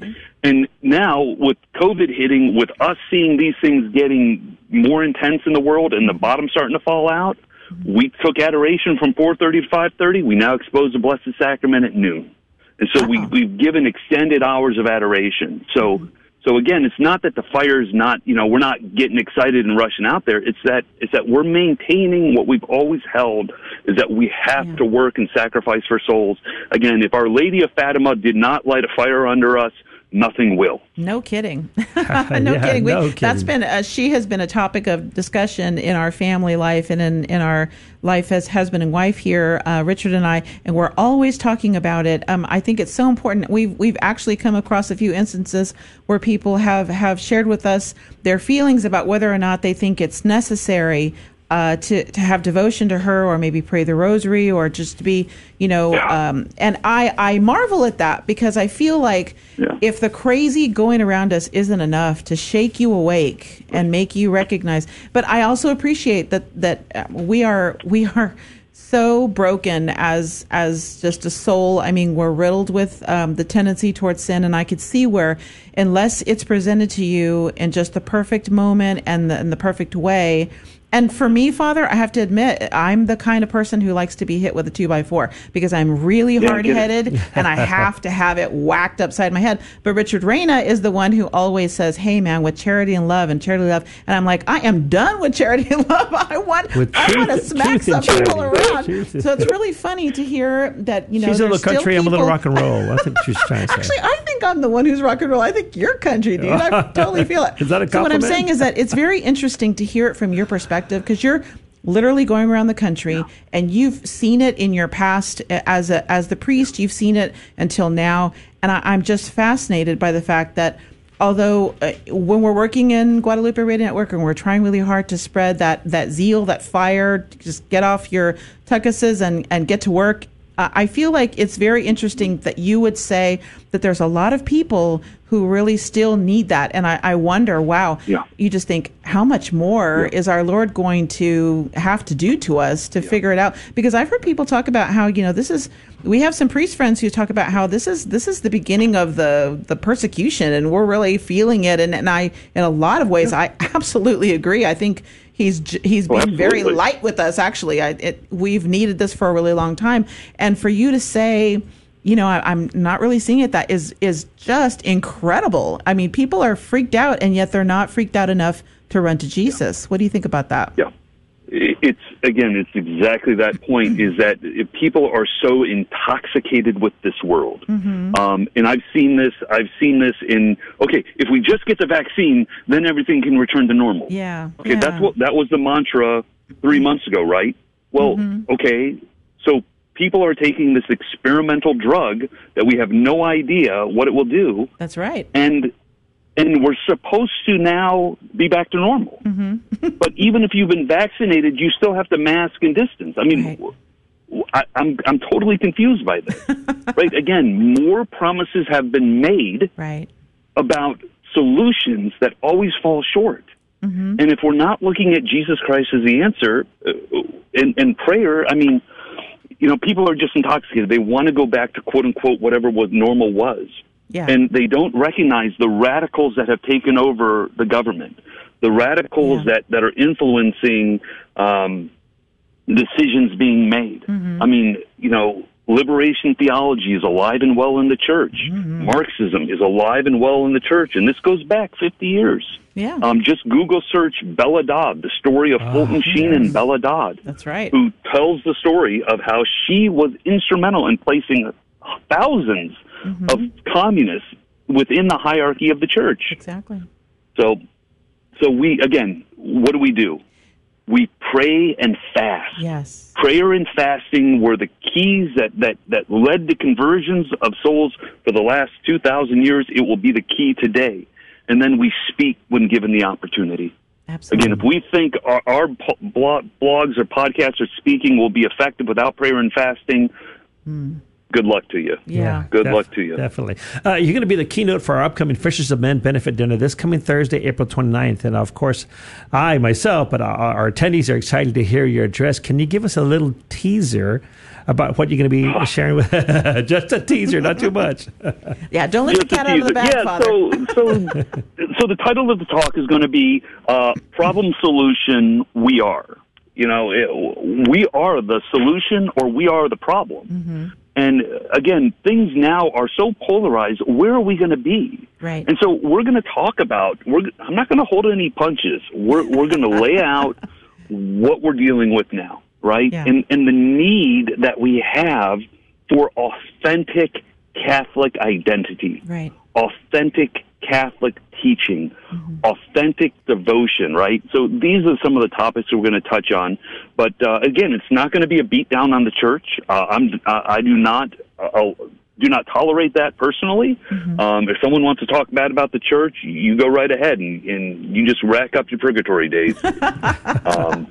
And now with COVID hitting with us seeing these things getting more intense in the world and the bottom starting to fall out, we took adoration from 4:30 to 5:30. We now expose the blessed sacrament at noon. and so we we've given extended hours of adoration. So. So again, it's not that the fire's not, you know, we're not getting excited and rushing out there. It's that it's that we're maintaining what we've always held is that we have to work and sacrifice for souls. Again, if Our Lady of Fatima did not light a fire under us, nothing will. No kidding. no Yeah, kidding. We, no That's kidding. been uh, she has been a topic of discussion in our family life and in, in our life as husband and wife here, uh, Richard and I, and we're always talking about it. Um, I think it's so important. We've we've actually come across a few instances where people have have shared with us their feelings about whether or not they think it's necessary uh, to to have devotion to her, or maybe pray the rosary, or just to be, you know. Um, and I I marvel at that because I feel like if the crazy going around us isn't enough to shake you awake and make you recognize, but I also appreciate that that uh, we are we are so broken as as just a soul. I mean, we're riddled with um, the tendency towards sin, and I could see where, unless it's presented to you in just the perfect moment and the, in the perfect way. And for me, Father, I have to admit, I'm the kind of person who likes to be hit with a two by four because I'm really Yeah, hard headed and I have to have it whacked upside my head. But Richard Reyna is the one who always says, Hey man, with charity and love and charity and love. And I'm like, I am done with charity and love. I want, With I want to smack truth some people around. Truth. So it's really funny to hear that, you know, She's a little still country. I'm a little rock and roll. I think she's trying to say. Actually, I think I'm the one who's rock and roll. I think you're country, dude. I totally feel it. Is that a compliment? So what I'm saying is that it's very interesting to hear it from your perspective because you're literally going around the country and you've seen it in your past as a as the priest. You've seen it until now, and I, I'm just fascinated by the fact that. Although uh, when we're working in Guadalupe Radio Network and we're trying really hard to spread that that zeal, that fire, just get off your tuckuses and and get to work, uh, I feel like it's very interesting that you would say that there's a lot of people who really still need that. And I, I wonder, wow, Yeah. you just think, how much more is our Lord going to have to do to us to figure it out? Because I've heard people talk about how, you know, this is, we have some priest friends who talk about how this is, this is the beginning of the, the persecution and we're really feeling it. And, and I, in a lot of ways, I absolutely agree. I think he's, he's Oh, being very light with us actually. I, it, we've needed this for a really long time. And for you to say you know I, i'm not really seeing it that is is just incredible. I mean people are freaked out and yet they're not freaked out enough to run to jesus. What do you think about that? Yeah. It's again, it's exactly that point. Is that if people are so intoxicated with this world, um, and I've seen this. I've seen this in. Okay, if we just get the vaccine, then everything can return to normal. yeah Okay, yeah. that's what that was the mantra three months ago, right? Well, okay, so people are taking this experimental drug that we have no idea what it will do, that's right and and we're supposed to now be back to normal. but even if you've been vaccinated, you still have to mask and distance. I mean. Right. I, I'm I'm totally confused by this. right? Again, more promises have been made right about solutions that always fall short. And if we're not looking at Jesus Christ as the answer uh, in, in prayer, I mean, you know, people are just intoxicated. They want to go back to quote unquote whatever was normal was. Yeah And they don't recognize the radicals that have taken over the government, the radicals Yeah. that, that are influencing um, decisions being made. Mm-hmm. I mean, you know, liberation theology is alive and well in the church. Mm-hmm. Marxism is alive and well in the church, and this goes back 50 years. yeah Um, just Google search Bella Dodd, the story of Fulton Sheen and Bella Dodd, that's right who tells the story of how she was instrumental in placing 1000s Mm-hmm. of communists within the hierarchy of the church. exactly So, so we again, what do we do? We pray and fast. yes Prayer and fasting were the keys that, that, that led to conversions of souls for the last 2,000 years. It will be the key today. And then we speak when given the opportunity. absolutely Again, if we think our, our blog, blogs or podcasts or speaking will be effective without prayer and fasting, good luck to you. yeah Good Def- luck to you. Definitely. Uh, you're going to be the keynote for our upcoming Fishers of Men benefit dinner this coming Thursday, April 29th. And of course, I myself, but our, our attendees are excited to hear your address. Can you give us a little teaser about what you're going to be sharing with Just a teaser, not too much. yeah don't let the Just a cat out of the teaser. bag yeah, father so so so the title of the talk is going to be uh, "Problem Solution." We are, you know, it, we are the solution or we are the problem. And again, things now are so polarized. Where are we going to be? Right. And so we're going to talk about. We're, I'm not going to hold any punches. We're we're going to lay out what we're dealing with now, right? Yeah. And and the need that we have for authentic Catholic identity, Right. authentic Catholic teaching, authentic devotion, right? So these are some of the topics we're going to touch on. But uh, again, it's not going to be a beat down on the church. Uh, I'm, uh, I do not. Uh, do not tolerate that personally. Um, if someone wants to talk bad about the church, you go right ahead and, and you just rack up your purgatory days. um,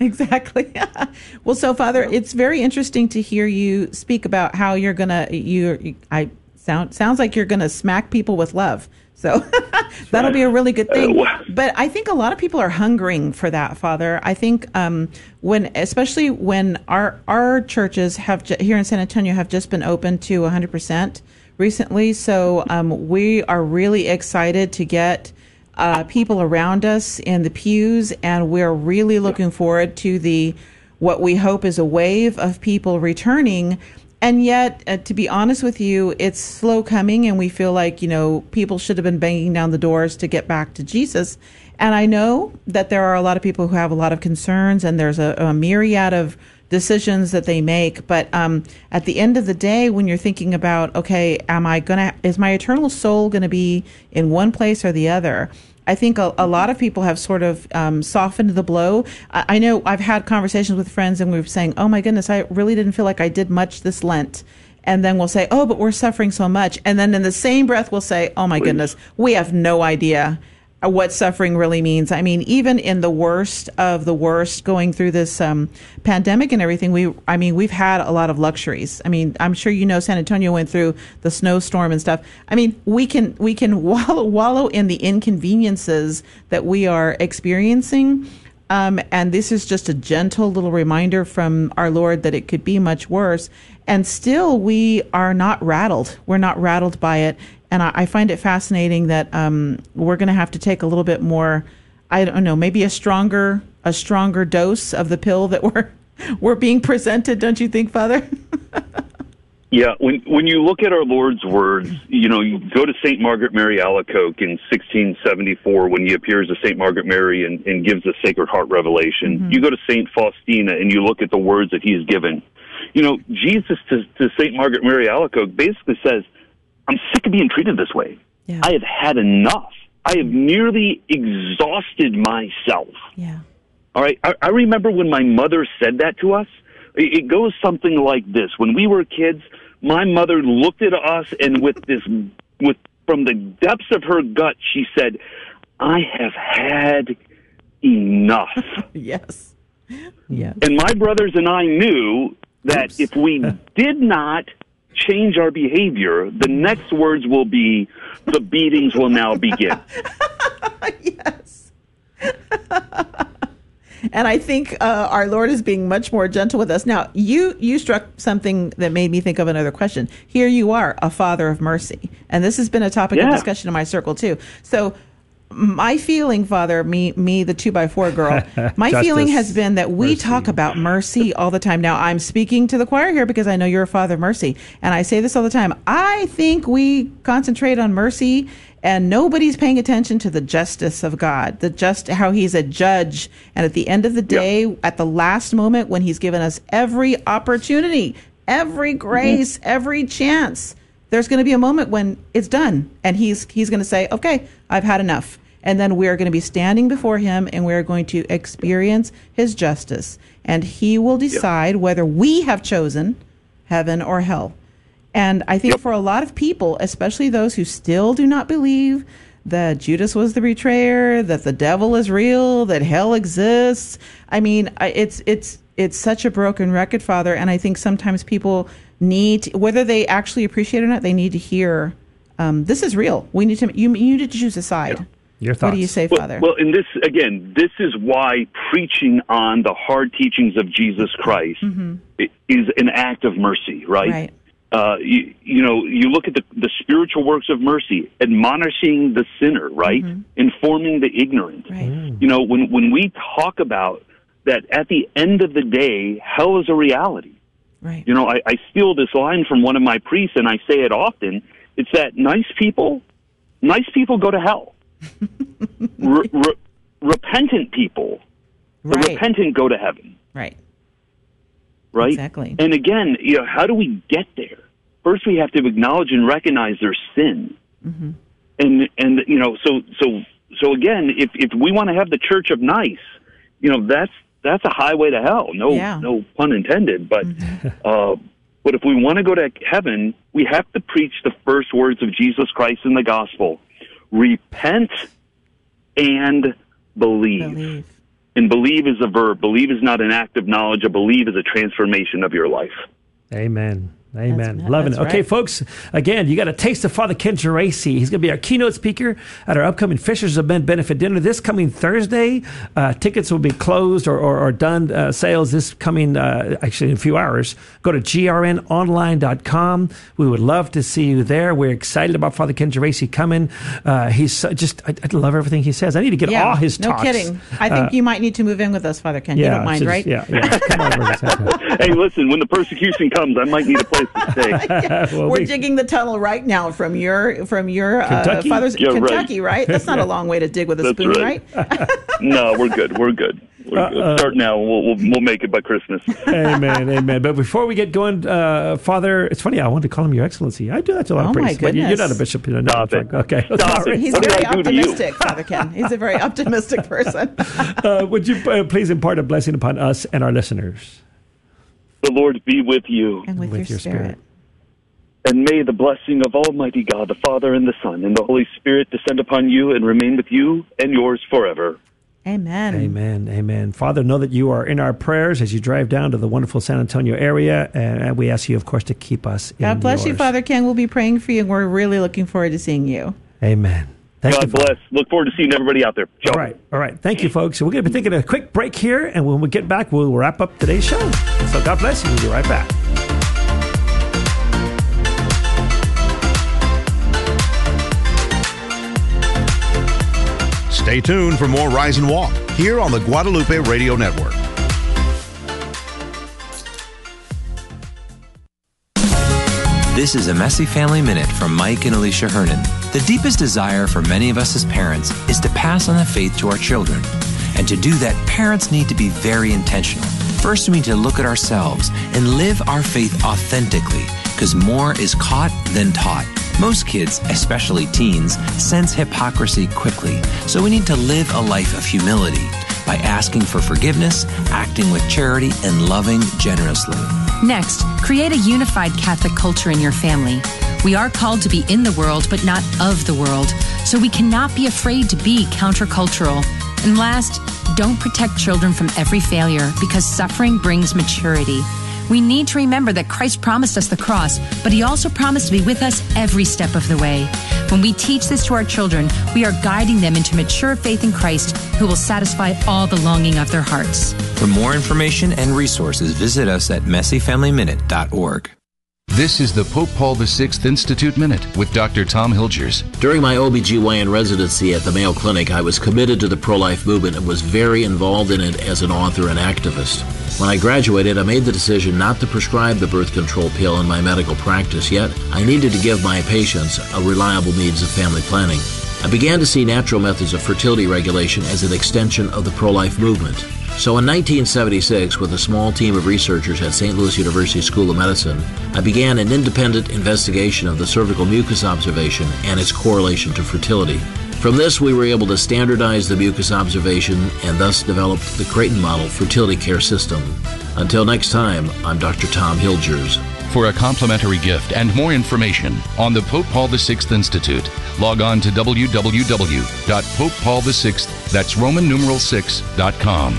Exactly. well, so Father, it's very interesting to hear you speak about how you're gonna you. I sound sounds like you're gonna smack people with love. So that'll be a really good thing. Uh, But I think a lot of people are hungering for that, Father. I think um, when, especially when our our churches have here in San Antonio have just been open to 100 percent recently, so um, we are really excited to get uh, people around us in the pews, and we're really looking forward to the what we hope is a wave of people returning. And yet, uh, to be honest with you, it's slow coming, and we feel like you know people should have been banging down the doors to get back to Jesus. And I know that there are a lot of people who have a lot of concerns, and there's a, a myriad of decisions that they make. But um, at the end of the day, when you're thinking about, okay, am I gonna, is my eternal soul to be in one place or the other? I think a, a lot of people have sort of um, softened the blow. I, I know I've had conversations with friends, and we were saying, "Oh my goodness, I really didn't feel like I did much this Lent." And then we'll say, "Oh, but we're suffering so much." And then in the same breath, we'll say, "Oh my goodness, we have no idea." What suffering really means. I mean, even in the worst of the worst, going through this um, pandemic and everything, we, I mean, we've had a lot of luxuries. I mean, I'm sure you know San Antonio went through the snowstorm and stuff. I mean, we can we can wallow, wallow in the inconveniences that we are experiencing. Um, and this is just a gentle little reminder from our Lord that it could be much worse. And still, we are not rattled. We're not rattled by it. And I, I find it fascinating that um, we're going to have to take a little bit more. I don't know, maybe a stronger a stronger dose of the pill that we're we're being presented. Don't you think, Father? Yeah, when when you look at our Lord's words, you know, you go to Saint Margaret Mary Alacoque in 1674 when he appears to Saint Margaret Mary and, and gives the Sacred Heart revelation. You go to Saint Faustina and you look at the words that he's given. You know, Jesus to, to Saint Margaret Mary Alacoque basically says, "I'm sick of being treated this way. Yeah. I have had enough. I have nearly exhausted myself." yeah. All right. I, I remember when my mother said that to us. It, it goes something like this: When we were kids, my mother looked at us and with this, with from the depths of her gut, she said, "I have had enough." Yes. Yes. and my brothers and I knew that Oops. if we did not change our behavior, the next words will be, "The beatings will now begin." yes. and I think uh, our Lord is being much more gentle with us. Now, you you struck something that made me think of another question. Here you are, a father of mercy, and this has been a topic of discussion in my circle too. So. My feeling, Father, me, me, the two by four girl. My feeling has been that we Mercy. talk about mercy all the time. Now, I'm speaking to the choir here because I know you're a father of mercy, and I say this all the time. I think we concentrate on mercy, and nobody's paying attention to the justice of God, the just how He's a judge, and at the end of the day, at the last moment when He's given us every opportunity, every mm-hmm. grace, every chance, there's going to be a moment when it's done, and He's He's going to say, "Okay, I've had enough." And then we are going to be standing before him and we are going to experience his justice. And he will decide whether we have chosen heaven or hell. And I think for a lot of people, especially those who still do not believe that Judas was the betrayer, that the devil is real, that hell exists. I mean, it's it's it's such a broken record, Father. And I think sometimes people need, to, whether they actually appreciate it or not, they need to hear um, this is real. We need to you, you need to choose a side. Your thoughts. What do you say, Well, Father? well, and this again, this is why preaching on the hard teachings of Jesus Christ i- is an act of mercy, right? Right. Uh, you, you know, you look at the, the spiritual works of mercy, admonishing the sinner, right? Informing the ignorant. Right. You know, when when we talk about that, at the end of the day, hell is a reality. Right. You know, I, I steal this line from one of my priests, and I say it often. It's that nice people, nice people go to hell. re- re- repentant people, the repentant go to heaven. Right. Right. Exactly. And again, you know, how do we get there? First, we have to acknowledge and recognize their sin. Mm-hmm. And and you know, so so so again, if if we want to have the church of nice, you know, that's that's a highway to hell. No Yeah. Mm-hmm. no pun intended. But uh, but if we want to go to heaven, we have to preach the first words of Jesus Christ in the gospel: repent and believe. Believe. And believe is a verb. Believe is not an act of knowledge. A believe is a transformation of your life. Amen. Amen. That's- Loving that's it. Okay, right. folks, again, you got a taste of Father Ken Geraci. He's going to be our keynote speaker at our upcoming Fishers of Men benefit dinner this coming Thursday. Uh, tickets will be closed or, or, or done uh, sales this coming, uh, actually, in a few hours. Go to grnonline.com. We would love to see you there. We're excited about Father Ken Geraci coming. Uh, he's so- just, I, I love everything he says. I need to get all his no talks. No kidding. I think Uh, you might need to move in with us, Father Ken. you don't mind, so right? Yeah, yeah. Come on, hey, listen, when the persecution comes, I might need a place to stay. Well, We're we- digging the tunnel right now from your from your uh, father's Yeah. Kentucky, right? That's not a long way to dig with a That's spoon, right. right? no, we're good. We're good. We're good. Start now. We'll, we'll we'll make it by Christmas. amen, amen. But before we get going, uh, Father, it's funny. I wanted to call him Your Excellency. I do that to a lot Oh, of my priests, but you- you're not a bishop. You're not Stop it. Okay, Stop sorry. it. He's What very I do to you? optimistic, Father Ken. He's a very optimistic person. Uh, would you uh, please impart a blessing upon us and our listeners? The Lord be with you, and with, With your, your spirit. spirit. and may the blessing of Almighty God, the Father and the Son, and the Holy Spirit descend upon you and remain with you and yours forever. Amen. Amen, amen. Father, know that you are in our prayers as you drive down to the wonderful San Antonio area, and we ask you, of course, to keep us. God in bless you. Father Ken. We'll be praying for you, and we're really looking forward to seeing you. Amen. Thank God Father. bless. Look forward to seeing everybody out there. Ciao. All right, all right. Thank you, folks. So we're going to be taking a quick break here, and when we get back, we'll wrap up today's show. So God bless you. We'll be right back. Stay tuned for more Rise and Walk here on the Guadalupe Radio Network. This is a Messy Family Minute from Mike and Alicia Hernon. The deepest desire for many of us as parents is to pass on the faith to our children. And to do that, parents need to be very intentional. First, we need to look at ourselves and live our faith authentically, because more is caught than taught. Most kids, especially teens, sense hypocrisy quickly, so we need to live a life of humility by asking for forgiveness, acting with charity, and loving generously. Next, create a unified Catholic culture in your family. We are called to be in the world, but not of the world, so we cannot be afraid to be countercultural. And last, don't protect children from every failure because suffering brings maturity. We need to remember that Christ promised us the cross, but he also promised to be with us every step of the way. When we teach this to our children, we are guiding them into mature faith in Christ who will satisfy all the longing of their hearts. For more information and resources, visit us at messyfamilyminute.org. This is the Pope Paul VI Institute Minute with Dr. Tom Hilgers. During my OBGYN residency at the Mayo Clinic, I was committed to the pro life movement and was very involved in it as an author and activist. When I graduated, I made the decision not to prescribe the birth control pill in my medical practice, yet I needed to give my patients a reliable means of family planning. I began to see natural methods of fertility regulation as an extension of the pro life movement. So in 1976, with a small team of researchers at St. Louis University School of Medicine, I began an independent investigation of the cervical mucus observation and its correlation to fertility. From this, we were able to standardize the mucus observation and thus developed the Creighton Model fertility care system. Until next time, I'm Dr. Tom Hilgers. For a complimentary gift and more information on the Pope Paul VI Institute, log on to www.popepaul6, that's Roman numeral 6.com.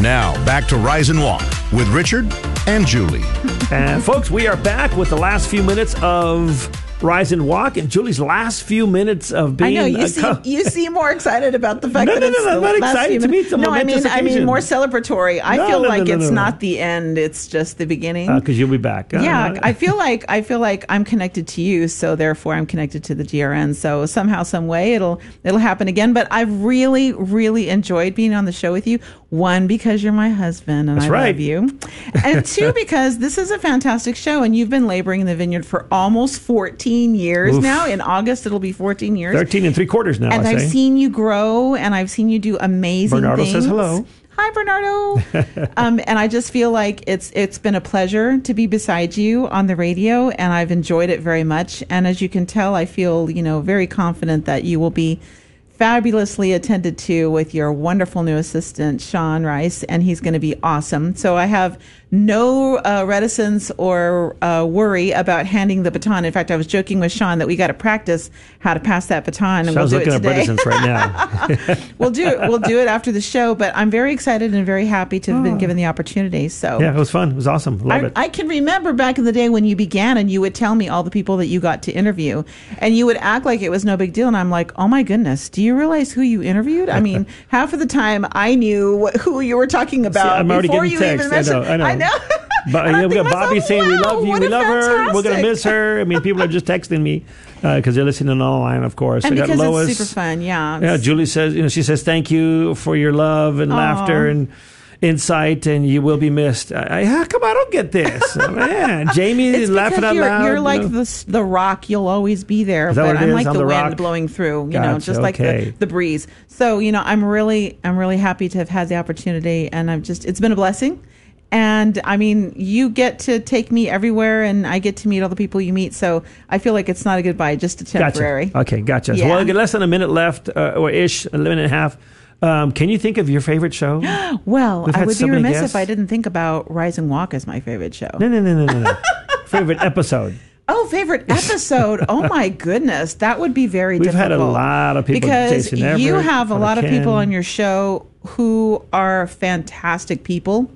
Now, back to Rise and Walk with Richard and Julie. And folks, we are back with the last few minutes of Rise and Walk and Julie's last few minutes of being. I know you seem co- you seem more excited about the fact No, that no, it's no, no, the I'm not last excited. To me, minutes. it's a no, I mean, momentous I mean more celebratory. I No, feel no, no, like no, it's no, no. not the end; it's just the beginning. because you'll be back. Uh, yeah, I feel like I feel like I'm connected to you, so therefore I'm connected to the GRN. So somehow, some way, it'll it'll happen again. But I've really, really enjoyed being on the show with you. One because you're my husband and That's I right. love you, and two because this is a fantastic show, and you've been laboring in the vineyard for almost 14 years Oof. now. In August, it'll be 14 years. 13 and three quarters now, and I I've say. seen you grow, and I've seen you do amazing things. Bernardo things. says hello. Hi, Bernardo. um, and I just feel like it's it's been a pleasure to be beside you on the radio, and I've enjoyed it very much. And as you can tell, I feel you know very confident that you will be fabulously attended to with your wonderful new assistant Sean Rice, and he's going to be awesome. So I have no uh, reticence or uh, worry about handing the baton. In fact, I was joking with Sean that we got to practice how to pass that baton, and Sean's we'll do looking it at today. reticence right now. we'll do it. We'll do it after the show. But I'm very excited and very happy to have been given the opportunity. So yeah, it was fun. It was awesome. Love I, it. I can remember back in the day when you began and you would tell me all the people that you got to interview and you would act like it was no big deal. And I'm like, oh my goodness, do you realize who you interviewed? I mean, half of the time I knew who you were talking about I'm before getting you text. even I mentioned. know, I know. But yeah, we got Bobby saying we love you, we love her, we're gonna miss her. I mean, people are just texting me uh, because they're listening online, of course. And I got Lois. it's super fun, yeah. Yeah, Julie says, you know, she says thank you for your love and Aw. laughter and insight, and you will be missed. I, I, how come I don't get this? Oh, man, Jamie It's laughing out you're, loud. You're you like know. the the rock. You'll always be there. Is but I'm is? like I'm the, the wind blowing through. You know, Gotcha, just like okay. the, the breeze. So you know, I'm really I'm really happy to have had the opportunity, and I've just it's been a blessing. And I mean, you get to take me everywhere, and I get to meet all the people you meet. So I feel like it's not a goodbye, just a temporary. Gotcha. Okay, gotcha. Yeah. Well, less than a minute left, uh, or ish, a minute and a half. Um, can you think of your favorite show? Well, We've I would so be remiss guests. if I didn't think about Rise and Walk as my favorite show. No, no, no, no, no, no. favorite episode. Oh, favorite episode! oh my goodness, that would be very We've had difficult. a lot of people, because Everett, you have a lot of Ken. people on your show who are fantastic people,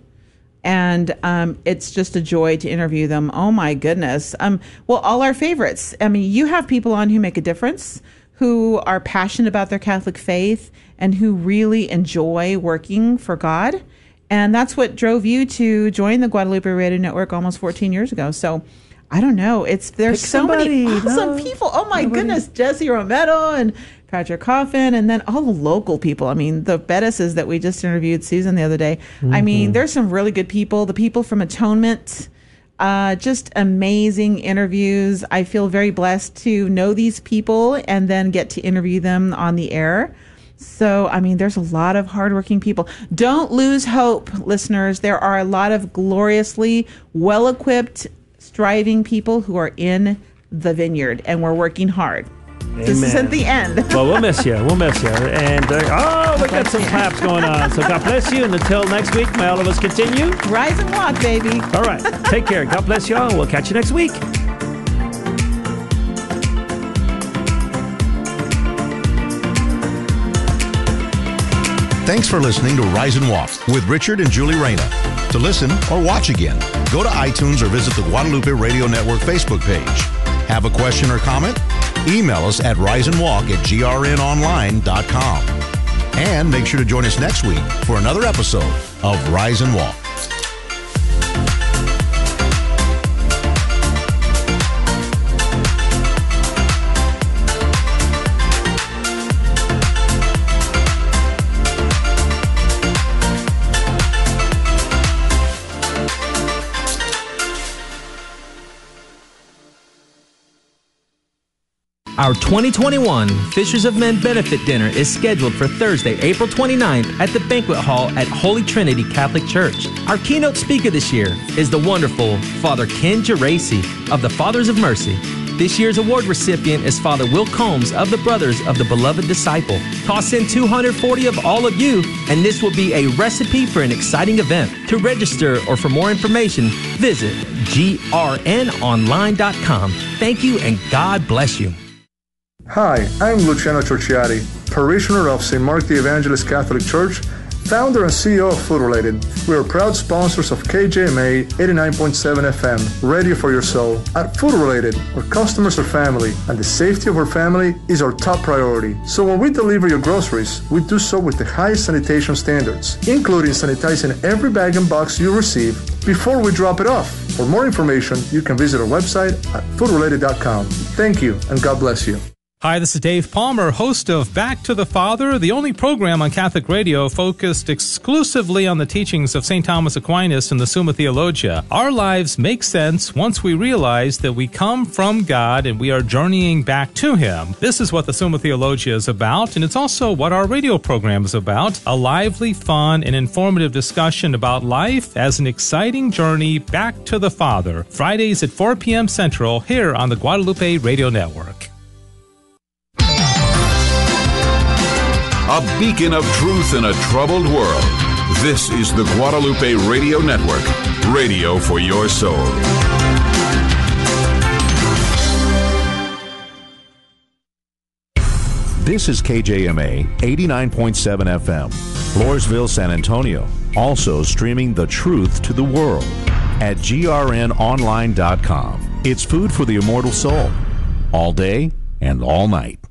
and um, it's just a joy to interview them. Oh my goodness! Um, well, all our favorites. I mean, you have people on who make a difference, who are passionate about their Catholic faith, and who really enjoy working for God. And that's what drove you to join the Guadalupe Radio Network almost 14 years ago. So I don't know. It's there's Pick so many awesome No. people. Oh my goodness, Jesse Romero and Patrick Coffin, and then all the local people. I mean, the Bettises that we just interviewed Susan the other day. I mean, there's some really good people. The people from Atonement. Uh, just amazing interviews. I feel very blessed to know these people and then get to interview them on the air. So, I mean, there's a lot of hardworking people. Don't lose hope, listeners. There are a lot of gloriously well equipped, striving people who are in the vineyard, and we're working hard. This isn't the end. well, we'll miss you. We'll miss you. And uh, oh, we got some claps going on. So God bless you. And until next week, may all of us continue. Rise and walk, baby. All right. Take care. God bless you all. and We'll catch you next week. Thanks for listening to Rise and Walk with Richard and Julie Reyna. To listen or watch again, go to iTunes or visit the Guadalupe Radio Network Facebook page. Have a question or comment? Email us at riseandwalk at grnonline.com. And make sure to join us next week for another episode of Rise and Walk. Our 2021 Fishers of Men Benefit Dinner is scheduled for Thursday, April 29th at the Banquet Hall at Holy Trinity Catholic Church. Our keynote speaker this year is the wonderful Father Ken Geraci of the Fathers of Mercy. This year's award recipient is Father Will Combs of the Brothers of the Beloved Disciple. Toss in 240 of all of you, and this will be a recipe for an exciting event. To register or for more information, visit grnonline.com. Thank you, and God bless you. Hi, I'm Luciano Torciati, parishioner of St. Mark the Evangelist Catholic Church founder and CEO of Food Related. We are proud sponsors of KJMA 89.7 FM, Radio for Your Soul. At Food Related, our customers are family, and the safety of our family is our top priority. So when we deliver your groceries, we do so with the highest sanitation standards, including sanitizing every bag and box you receive before we drop it off. For more information, you can visit our website at foodrelated.com. Thank you, and God bless you. Hi, this is Dave Palmer, host of Back to the Father, the only program on Catholic radio focused exclusively on the teachings of St. Thomas Aquinas and the Summa Theologia. Our lives make sense once we realize that we come from God and we are journeying back to Him. This is what the Summa Theologia is about, and it's also what our radio program is about a lively, fun, and informative discussion about life as an exciting journey back to the Father. Fridays at 4 p.m. Central here on the Guadalupe Radio Network. A beacon of truth in a troubled world. This is the Guadalupe Radio Network, radio for your soul. This is KJMA 89.7 FM, Floresville, San Antonio. Also streaming the truth to the world at grnonline.com. It's food for the immortal soul, all day and all night.